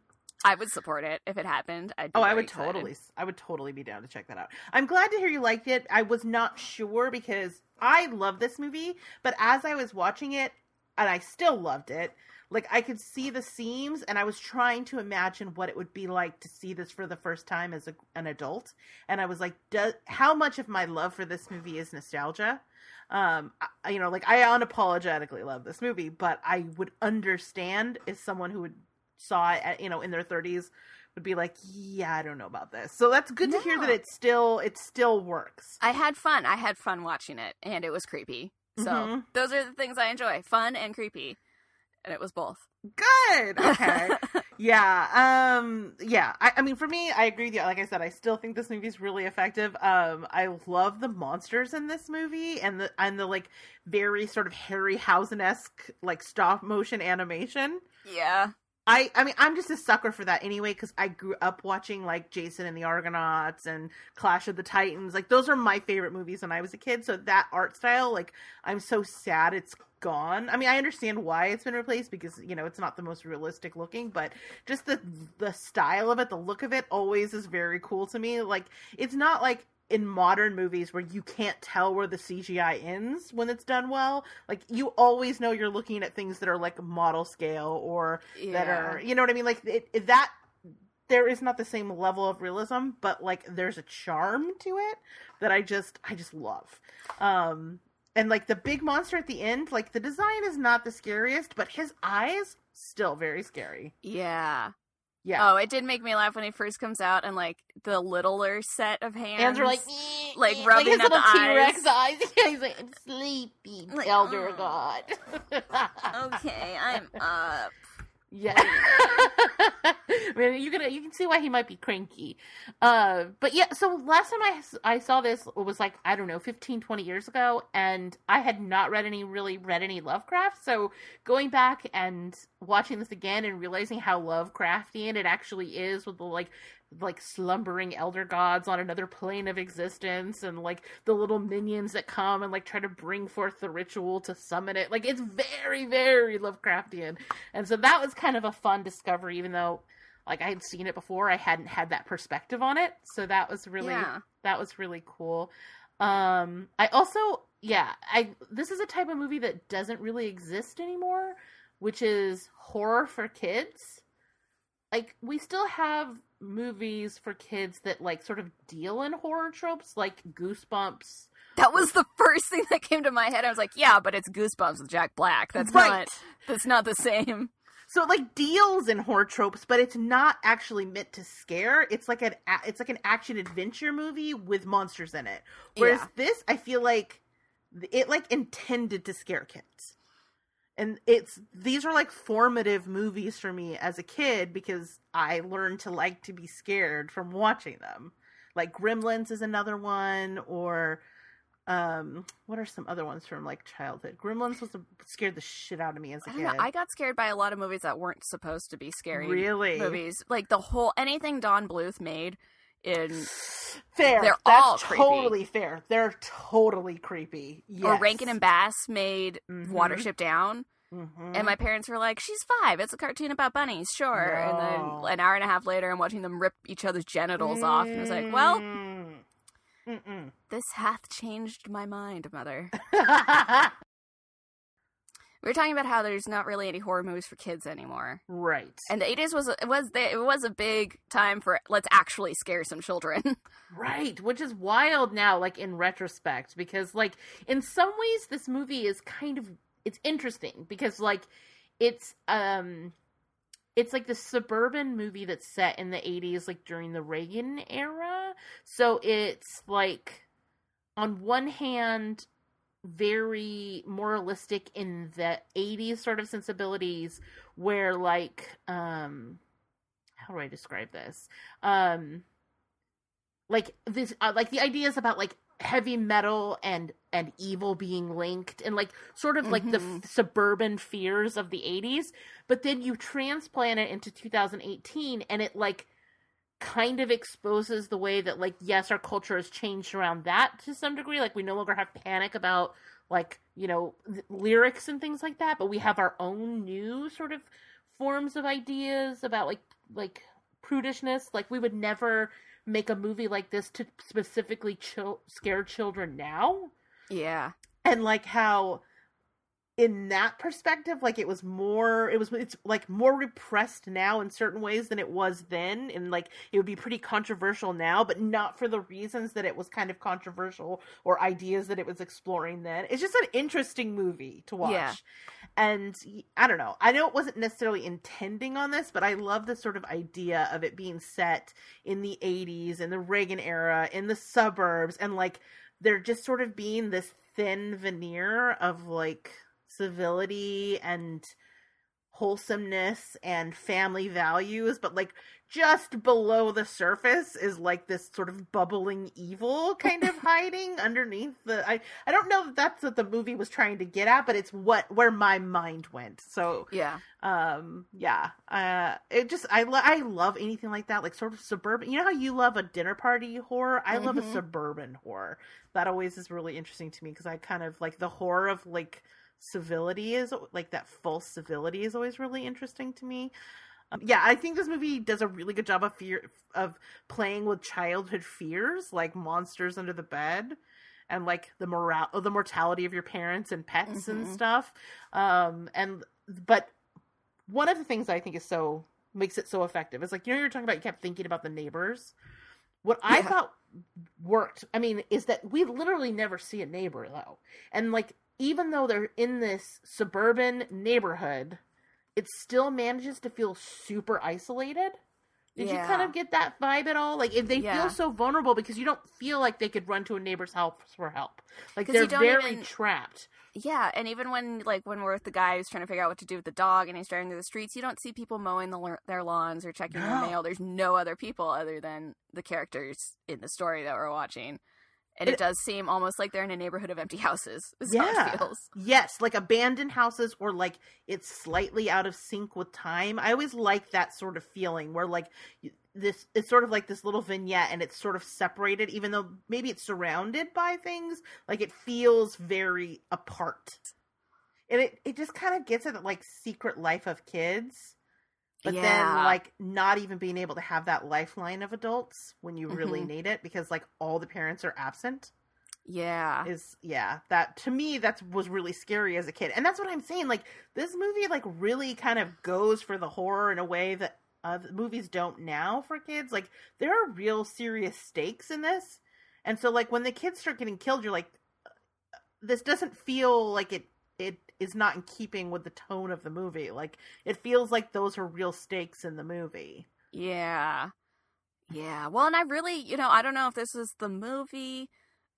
I would support it if it happened. Oh, I would excited. totally I would totally be down to check that out. I'm glad to hear you liked it. I was not sure because I love this movie, but as I was watching it and I still loved it, like I could see the seams and I was trying to imagine what it would be like to see this for the first time as a, an adult and I was like does how much of my love for this movie is nostalgia? Um I, you know, like I unapologetically love this movie, but I would understand if someone who would saw it at, you know in their 30s would be like, yeah, I don't know about this. So that's good to hear that it still it still works. I had fun. I had fun watching it, and it was creepy. So Mhm. those are the things I enjoy: fun and creepy, and it was both. Good. Okay. yeah. Um. Yeah. I, I mean, for me, I agree with you. Like I said, I still think this movie is really effective. Um. I love the monsters in this movie and the and the like very sort of Harryhausen esque like stop motion animation. yeah, I I mean I'm just a sucker for that anyway because I grew up watching like Jason and the Argonauts and Clash of the Titans. Like those are my favorite movies when I was a kid so that art style like I'm so sad it's gone. I mean I understand why it's been replaced because you know it's not the most realistic looking but just the the style of it the look of it always is very cool to me. Like it's not like in modern movies where you can't tell where the CGI ends when it's done well. Like you always know you're looking at things that are like model scale or that are you know what I mean? Like it, it- that there is not the same level of realism but like there's a charm to it that I just I just love. Um and like the big monster at the end like the design is not the scariest but his eyes still very scary. Yeah. Yeah Oh, it did make me laugh when he first comes out, and like the littler set of hands. hands are like like, like rubbing his at the little T-Rex eyes. eyes. Yeah, he's like I'm sleepy Like, elder "Oh." god okay, I'm up. Yeah. I mean, you can you can see why he might be cranky. Uh, but yeah, so last time I, I saw this was like, I don't know, 15, 20 years ago, and I had not read any, really read any Lovecraft. So going back and watching this again and realizing how Lovecraftian it actually is with the like, like slumbering elder gods on another plane of existence and like the little minions that come and like try to bring forth the ritual to summon it. Like it's very, very Lovecraftian. And so that was kind of a fun discovery, even though like I had seen it before, I hadn't had that perspective on it. So that was really Yeah. that was really cool. Um I also yeah, I this is a type of movie that doesn't really exist anymore, which is horror for kids. Like we still have movies for kids that like sort of deal in horror tropes like Goosebumps. That was the first thing that came to my head. I was like, yeah, but it's Goosebumps with Jack Black. That's Right. not that's not the same. So it like deals in horror tropes, but it's not actually meant to scare. It's like an a- it's like an action adventure movie with monsters in it. Whereas Yeah. this, I feel like it like intended to scare kids. And it's these are like formative movies for me as a kid because I learned to like to be scared from watching them. Like Gremlins is another one or um what are some other ones from like childhood? Gremlins was a, scared the shit out of me as a I kid. know. I got scared by a lot of movies that weren't supposed to be scary really movies. Like the whole anything Don Bluth made in Fair. They're That's all creepy. totally fair. They're totally creepy. Yes. or Rankin and Bass made Mhm. Watership Down. Mhm. And my parents were like, "She's five. It's a cartoon about bunnies, sure." And then an hour and a half later, I'm watching them rip each other's genitals off, and I was like, "Well, Mm. Mm-mm. this hath changed my mind, mother." We were talking about how there's not really any horror movies for kids anymore, right. and the 80s was it was the, it was a big time for let's actually scare some children. Right, which is wild now, like in retrospect, because like in some ways this movie is kind of it's interesting because like it's um it's like the suburban movie that's set in the 80s like during the Reagan era. So it's like on one hand very moralistic in the 80s sort of sensibilities where like um how do I describe this? Um like this uh, like the ideas about like heavy metal and and evil being linked and like sort of like the Mhm. f- suburban fears of the 80s but then you transplant it into 2018 and it like kind of exposes the way that like yes our culture has changed around that to some degree. Like we no longer have panic about like you know th- lyrics and things like that but we have our own new sort of forms of ideas about like like prudishness. Like we would never make a movie like this to specifically chil- scare children now. Yeah, and like how in that perspective like it was more it was it's like more repressed now in certain ways than it was then and like it would be pretty controversial now but not for the reasons that it was kind of controversial or ideas that it was exploring then. It's just an interesting movie to watch. Yeah. and i don't know. I know it wasn't necessarily intending on this but i love the sort of idea of it being set in the 80s in the reagan era in the suburbs and like they're just sort of being this thin veneer of like civility and wholesomeness and family values but like just below the surface is like this sort of bubbling evil kind of hiding underneath the I I don't know if that's what the movie was trying to get at but it's what where my mind went. So yeah, um yeah uh it just i lo- i love anything like that like sort of suburban you know how you love a dinner party horror i love a Mhm. suburban horror that always is really interesting to me because i kind of like the horror of like civility is like that false civility is always really interesting to me um, yeah i think this movie does a really good job of fear of playing with childhood fears like monsters under the bed and like the moral the mortality of your parents and pets and Mhm. stuff um and but one of the things I think is so makes it so effective is like you know you're talking about you kept thinking about the neighbors. What I thought worked, I mean, is that we literally never see a neighbor though, and like even though they're in this suburban neighborhood, it still manages to feel super isolated. Did you kind of get that vibe at all? Like if they Yeah. feel so vulnerable because you don't feel like they could run to a neighbor's house for help. Like they're very even- trapped. yeah. And even when like when we're with the guy who's trying to figure out what to do with the dog, and he's driving through the streets, you don't see people mowing the, their lawns or checking No. their mail. There's no other people other than the characters in the story that we're watching. And it, It- does seem almost like they're in a neighborhood of empty houses. Is Yeah. it feels. Yes, like abandoned houses or like it's slightly out of sync with time. I always like that sort of feeling where like this it's sort of like this little vignette and it's sort of separated even though maybe it's surrounded by things, like it feels very apart. And it it just kind of gets at the like secret life of kids. But then like not even being able to have that lifeline of adults when you really Mhm. need it because like all the parents are absent. Yeah. is yeah that to me that was really scary as a kid and that's what i'm saying like this movie like really kind of goes for the horror in a way that uh, movies don't now for kids like there are real serious stakes in this and so like when the kids start getting killed you're like this doesn't feel like it it is not in keeping with the tone of the movie like it feels like those are real stakes in the movie Yeah. Yeah. Well, and I really, you know, I don't know if this is the movie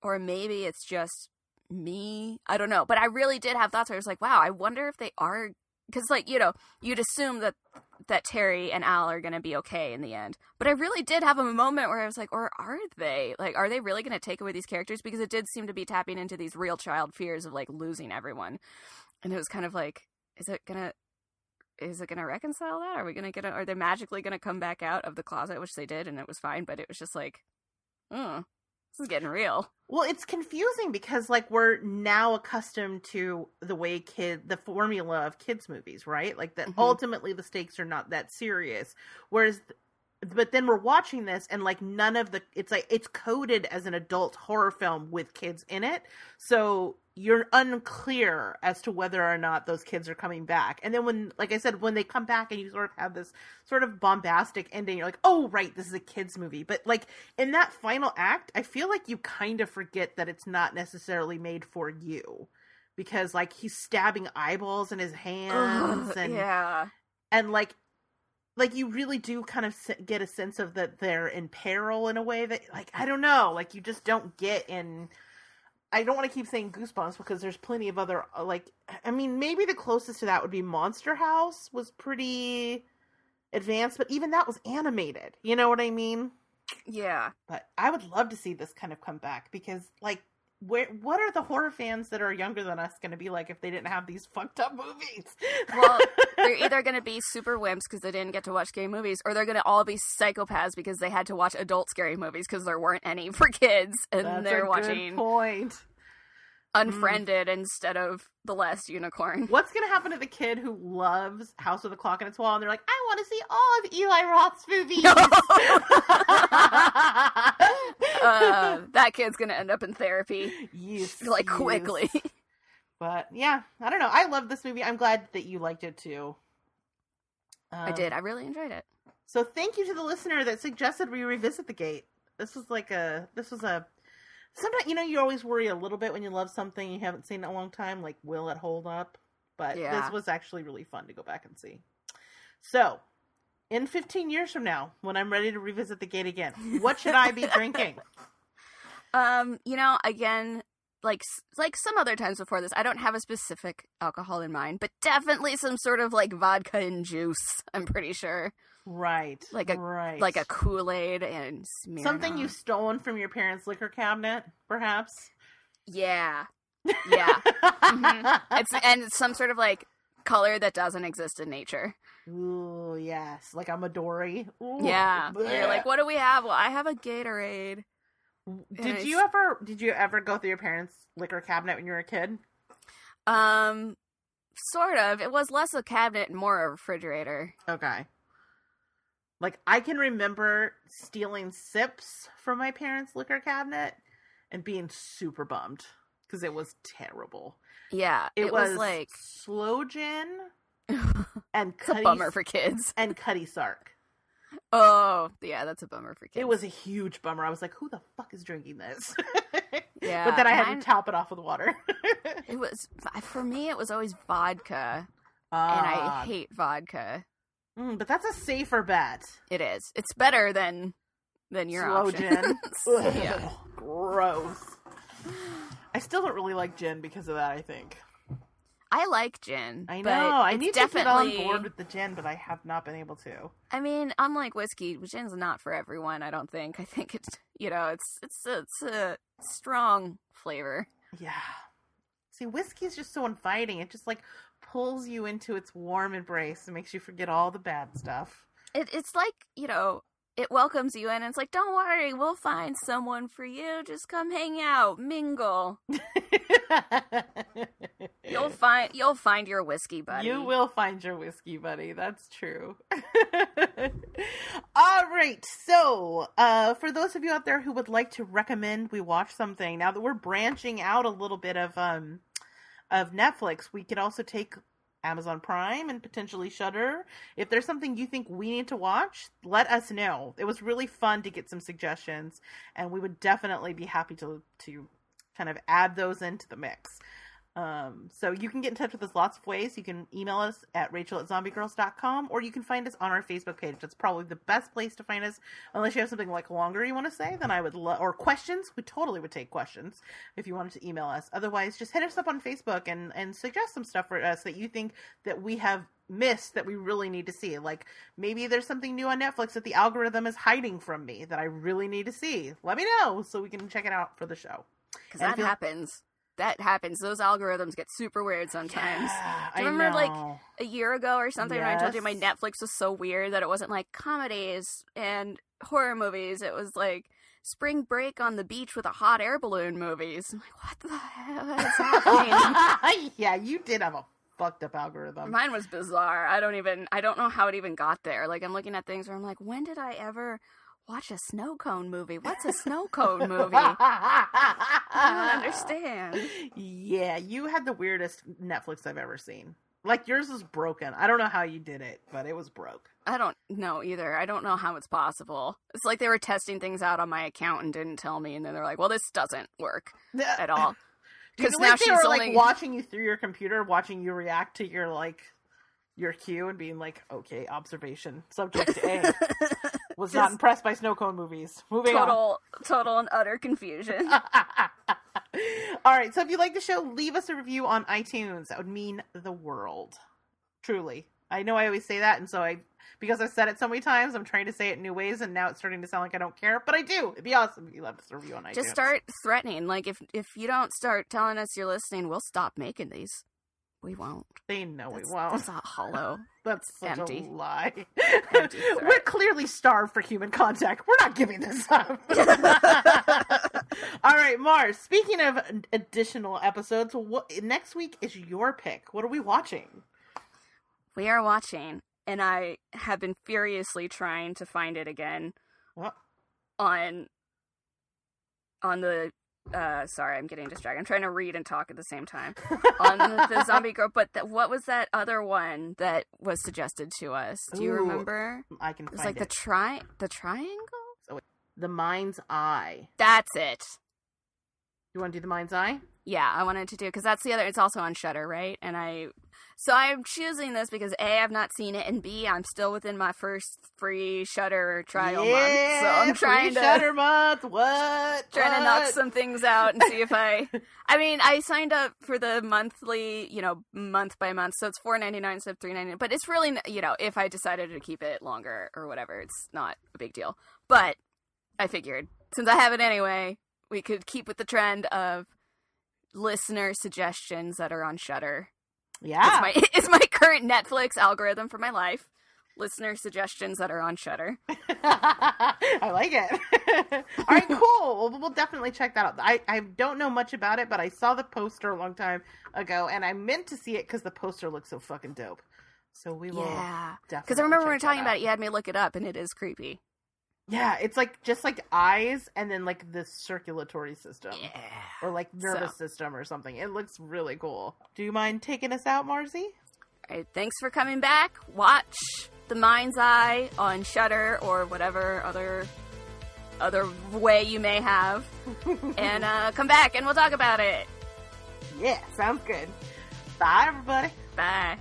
or maybe it's just me. I don't know. But I really did have thoughts where I was like, wow, I wonder if they are because like, you know, you'd assume that that Terry and Al are going to be okay in the end. But I really did have a moment where I was like, or are they? Like are they really going to take away these characters because it did seem to be tapping into these real child fears of like losing everyone. And it was kind of like is it going to is it to reconcile that? Are we to get? A, are they magically going to come back out of the closet, which they did, and it was fine? But it was just like, oh, this is getting real. Well, it's confusing because like we're now accustomed to the way kid the formula of kids movies, right? Like that Mhm. ultimately the stakes are not that serious. Whereas but then we're watching this and like none of the it's like it's coded as an adult horror film with kids in it. So you're unclear as to whether or not those kids are coming back. And then when like I said when they come back and you sort of have this sort of bombastic ending, you're like, "Oh, right, this is a kids movie." But like in that final act, I feel like you kind of forget that it's not necessarily made for you because like he's stabbing eyeballs in his hands Ugh, and yeah, and like like you really do kind of get a sense of that they're in peril in a way that like I don't know, like you just don't get in I don't want to keep saying goosebumps because there's plenty of other uh, like I mean maybe the closest to that would be Monster House was pretty advanced, but even that was animated. You know what I mean? yeah. But I would love to see this kind of come back because, like, where what are the horror fans that are younger than us going to be like if they didn't have these fucked up movies? Well, they're either going to be super wimps because they didn't get to watch scary movies, or they're going to all be psychopaths because they had to watch adult scary movies because there weren't any for kids, and That's they're a watching good point. Unfriended instead of The Last Unicorn. What's going to happen to the kid who loves House with the Clock in its Wall and they're like, I want to see all of Eli Roth's movies? uh, that kid's going to end up in therapy Yes, like yes. quickly. But yeah, I don't know. I love this movie. I'm glad that you liked it too. I Um, did. I really enjoyed it. So thank you to the listener that suggested we revisit the gate. This was like a this was a sometimes you know you always worry a little bit when you love something you haven't seen in a long time, like will it hold up? But Yeah. this was actually really fun to go back and see. So in 15 years from now, when I'm ready to revisit the gate again, what should I be drinking? Um, you know, again, like like some other times before this, I don't have a specific alcohol in mind, but definitely some sort of like vodka and juice. I'm pretty sure, Right, Like a- right, like a Kool Aid and Smirnoff. something you've stolen from your parents' liquor cabinet, perhaps. Yeah, yeah. Mhm. It's and it's some sort of like color that doesn't exist in nature. Ooh, yes, like I'm a Midori. Ooh, Yeah, you're like, what do we have? Well, I have a Gatorade. Did you ever did you ever go through your parents' liquor cabinet when you were a kid? Um, sort of. It was less a cabinet and more a refrigerator. Okay. Like I can remember stealing sips from my parents' liquor cabinet and being super bummed because it was terrible. Yeah, It, it, was, was, like slow gin and Cuddy bummer for kids. and Cutty Sark. Oh, yeah, that's a bummer for kids. It was a huge bummer. I was like, "Who the fuck is drinking this?" Yeah, but then I had mine- to top it off with water. It was for me. It was always vodka, and Ah, I hate vodka. mm, but that's a safer bet. It is. It's better than than your Slow gin. yeah. Gross. I still don't really like gin because of that, I think. I like gin. I know. I need definitely, to get on board with the gin, but I have not been able to. I mean, unlike whiskey, gin's not for everyone. I don't think. I think it's you know, it's it's it's a strong flavor. Yeah. See, whiskey is just so inviting. It just like pulls you into its warm embrace and makes you forget all the bad stuff. It, it's like you know, it welcomes you in. and It's like, don't worry, we'll find someone for you. Just come hang out, mingle. You'll find you'll find your whiskey buddy. You will find your whiskey buddy. That's true. All right. So, uh, for those of you out there who would like to recommend we watch something, now that we're branching out a little bit of um of Netflix, we could also take Amazon Prime and potentially Shudder. If there's something you think we need to watch, let us know. It was really fun to get some suggestions, and we would definitely be happy to to kind of add those into the mix. Um, so you can get in touch with us lots of ways. You can email us at rachel at zombiegrrlz.com or you can find us on our Facebook page. That's probably the best place to find us. Unless you have something like longer you want to say, then I would love, or questions. We totally would take questions if you wanted to email us. Otherwise, just hit us up on Facebook and, and suggest some stuff for us that you think that we have missed that we really need to see. Like maybe there's something new on Netflix that the algorithm is hiding from me that I really need to see. Let me know so we can check it out for the show. Because that you- happens. That happens. Those algorithms get super weird sometimes. Yeah, Do you I remember, like. A year ago or something, when I told you my Netflix was so weird that it wasn't like comedies and horror movies. It was like spring break on the beach with a hot air balloon movies. I'm like, what the hell is happening? yeah, you did have a fucked up algorithm. Mine was bizarre. I don't even. I don't know how it even got there. Like I'm looking at things where I'm like, when did I ever watch a snow cone movie? What's a snow cone movie? I don't understand. Yeah, you had the weirdest Netflix I've ever seen. Like yours was broken. I don't know how you did it, but it was broke. I don't know either. I don't know how it's possible. It's like they were testing things out on my account and didn't tell me, and then they're like, "Well, this doesn't work at all." Because now like they she's were only like watching you through your computer, watching you react to your like your cue and being like, "Okay, observation. Subject A was not impressed by snow cone movies." Moving on. total, total and utter confusion. All right. So if you like the show, leave us a review on iTunes. That would mean the world. Truly. I know I always say that, and so I because I've said it so many times, I'm trying to say it in new ways, and now it's starting to sound like I don't care, but I do. It'd be awesome if you left us a review on iTunes. Just start threatening. Like if if you don't start telling us you're listening, we'll stop making these. We won't. They know we won't. that's not hollow. That's such empty. a lie. Empty We're clearly starved for human contact. We're not giving this up. All right, Marrs. Speaking of additional episodes, what next week is your pick? What are we watching? we are watching, and I have been furiously trying to find it again What? on on the. Uh, sorry, I'm getting distracted. I'm trying to read and talk at the same time on the, the zombie girl. But th- what was that other one that was suggested to us? Do you Ooh, remember? I can It was like the it. tri the triangle. the mind's eye. That's it. You want to do the mind's eye? Yeah, I wanted to do because that's the other. It's also on Shudder, right? And I, so I'm choosing this because a I've not seen it, and b I'm still within my first free Shudder trial month, so I'm free trying to Shudder month. What? trying to knock some things out and see if I. I mean, I signed up for the monthly, you know, month by month, so it's four ninety nine instead of three ninety nine. But it's really, you know, if I decided to keep it longer or whatever, it's not a big deal. But I figured since I have it anyway, we could keep with the trend of listener suggestions that are on Shudder. Yeah. It's my it's my current Netflix algorithm for my life. Listener suggestions that are on Shudder. I like it. All right, cool. Well, we'll definitely check that out. I, I don't know much about it, but I saw the poster a long time ago, and I meant to see it because the poster looks so fucking dope. So we will Yeah, definitely. because I remember when we were talking about it, you had me look it up, and it is creepy. Yeah, it's like just like eyes, and then like the circulatory system, Yeah. or like nervous So- system, or something. It looks really cool. Do you mind taking us out, Marcy? All right, thanks for coming back. Watch The Mind's Eye on Shudder or whatever other other way you may have, and uh, come back and we'll talk about it. Yeah, sounds good. Bye, everybody. Bye.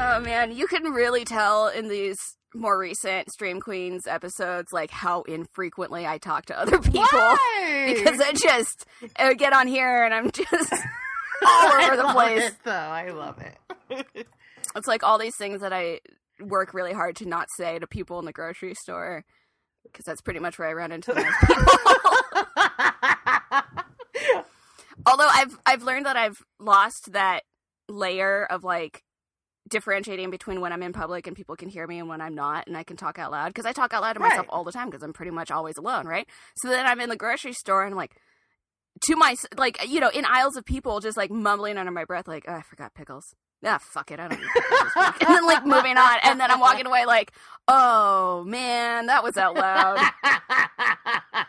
Oh man, you can really tell in these more recent Stream Queens episodes like how infrequently I talk to other people Why? because I just I get on here and I'm just all over the place. it, though I love it. It's like all these things that I work really hard to not say to people in the grocery store because that's pretty much where I run into the most people. Although I've I've learned that I've lost that layer of like differentiating between when I'm in public and people can hear me and when I'm not, and I can talk out loud because I talk out loud to myself Right. all the time because I'm pretty much always alone, right? So then I'm in the grocery store and I'm like. To my like, you know, in aisles of people, just like mumbling under my breath, like, oh, I forgot pickles. Ah, fuck it, I don't need pickles this week. And then like moving on, and then I'm walking away like, oh man, that was out loud.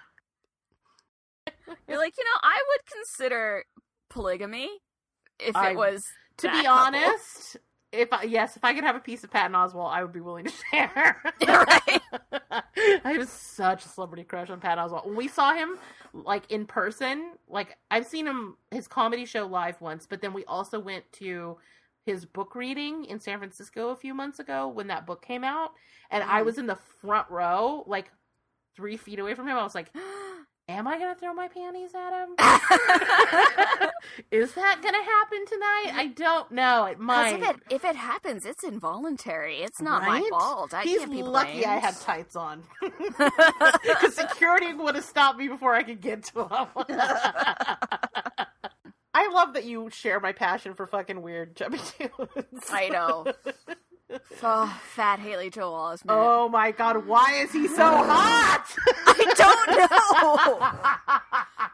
You're like, you know, I would consider polygamy if I- it was to be couple. honest, if I, yes, if I could have a piece of Patton Oswalt, I would be willing to share. Right. I have such a celebrity crush on Patton Oswalt. When we saw him like in person, like I've seen him his comedy show live once, but then we also went to his book reading in San Francisco a few months ago when that book came out, and I Mhm. was in the front row, like three feet away from him. I was like, "Am I gonna throw my panties at him?" Is that gonna happen tonight? I don't know. It might. if it if it happens, it's involuntary. It's not my fault. I He's can't be lucky I had tights on. Because security would have stopped me before I could get to him. I love that you share my passion for fucking weird chubby dudes. I know. Oh, fat Haley Joel Osment. Oh my god, why is he so hot? I don't know,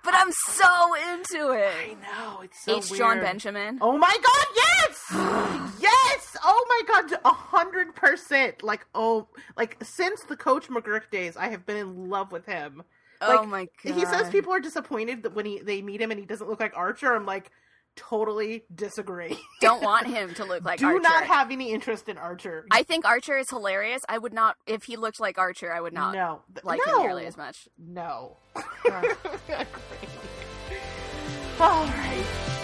but I'm so into it. I know, it's so H. weird. Jon Benjamin. Oh my god, yes! yes! Oh my god, a hundred percent. Like, oh, like, since the Coach McGuirk days, I have been in love with him. oh like, my god. He says people are disappointed that when he they meet him and he doesn't look like Archer. I'm like, totally disagree. don't want him to look like Archer. Do Archer. not have any interest in Archer. I think Archer is hilarious. I would not if he looked like Archer. I would not no, like no. him nearly as much. No. Ugh. All right.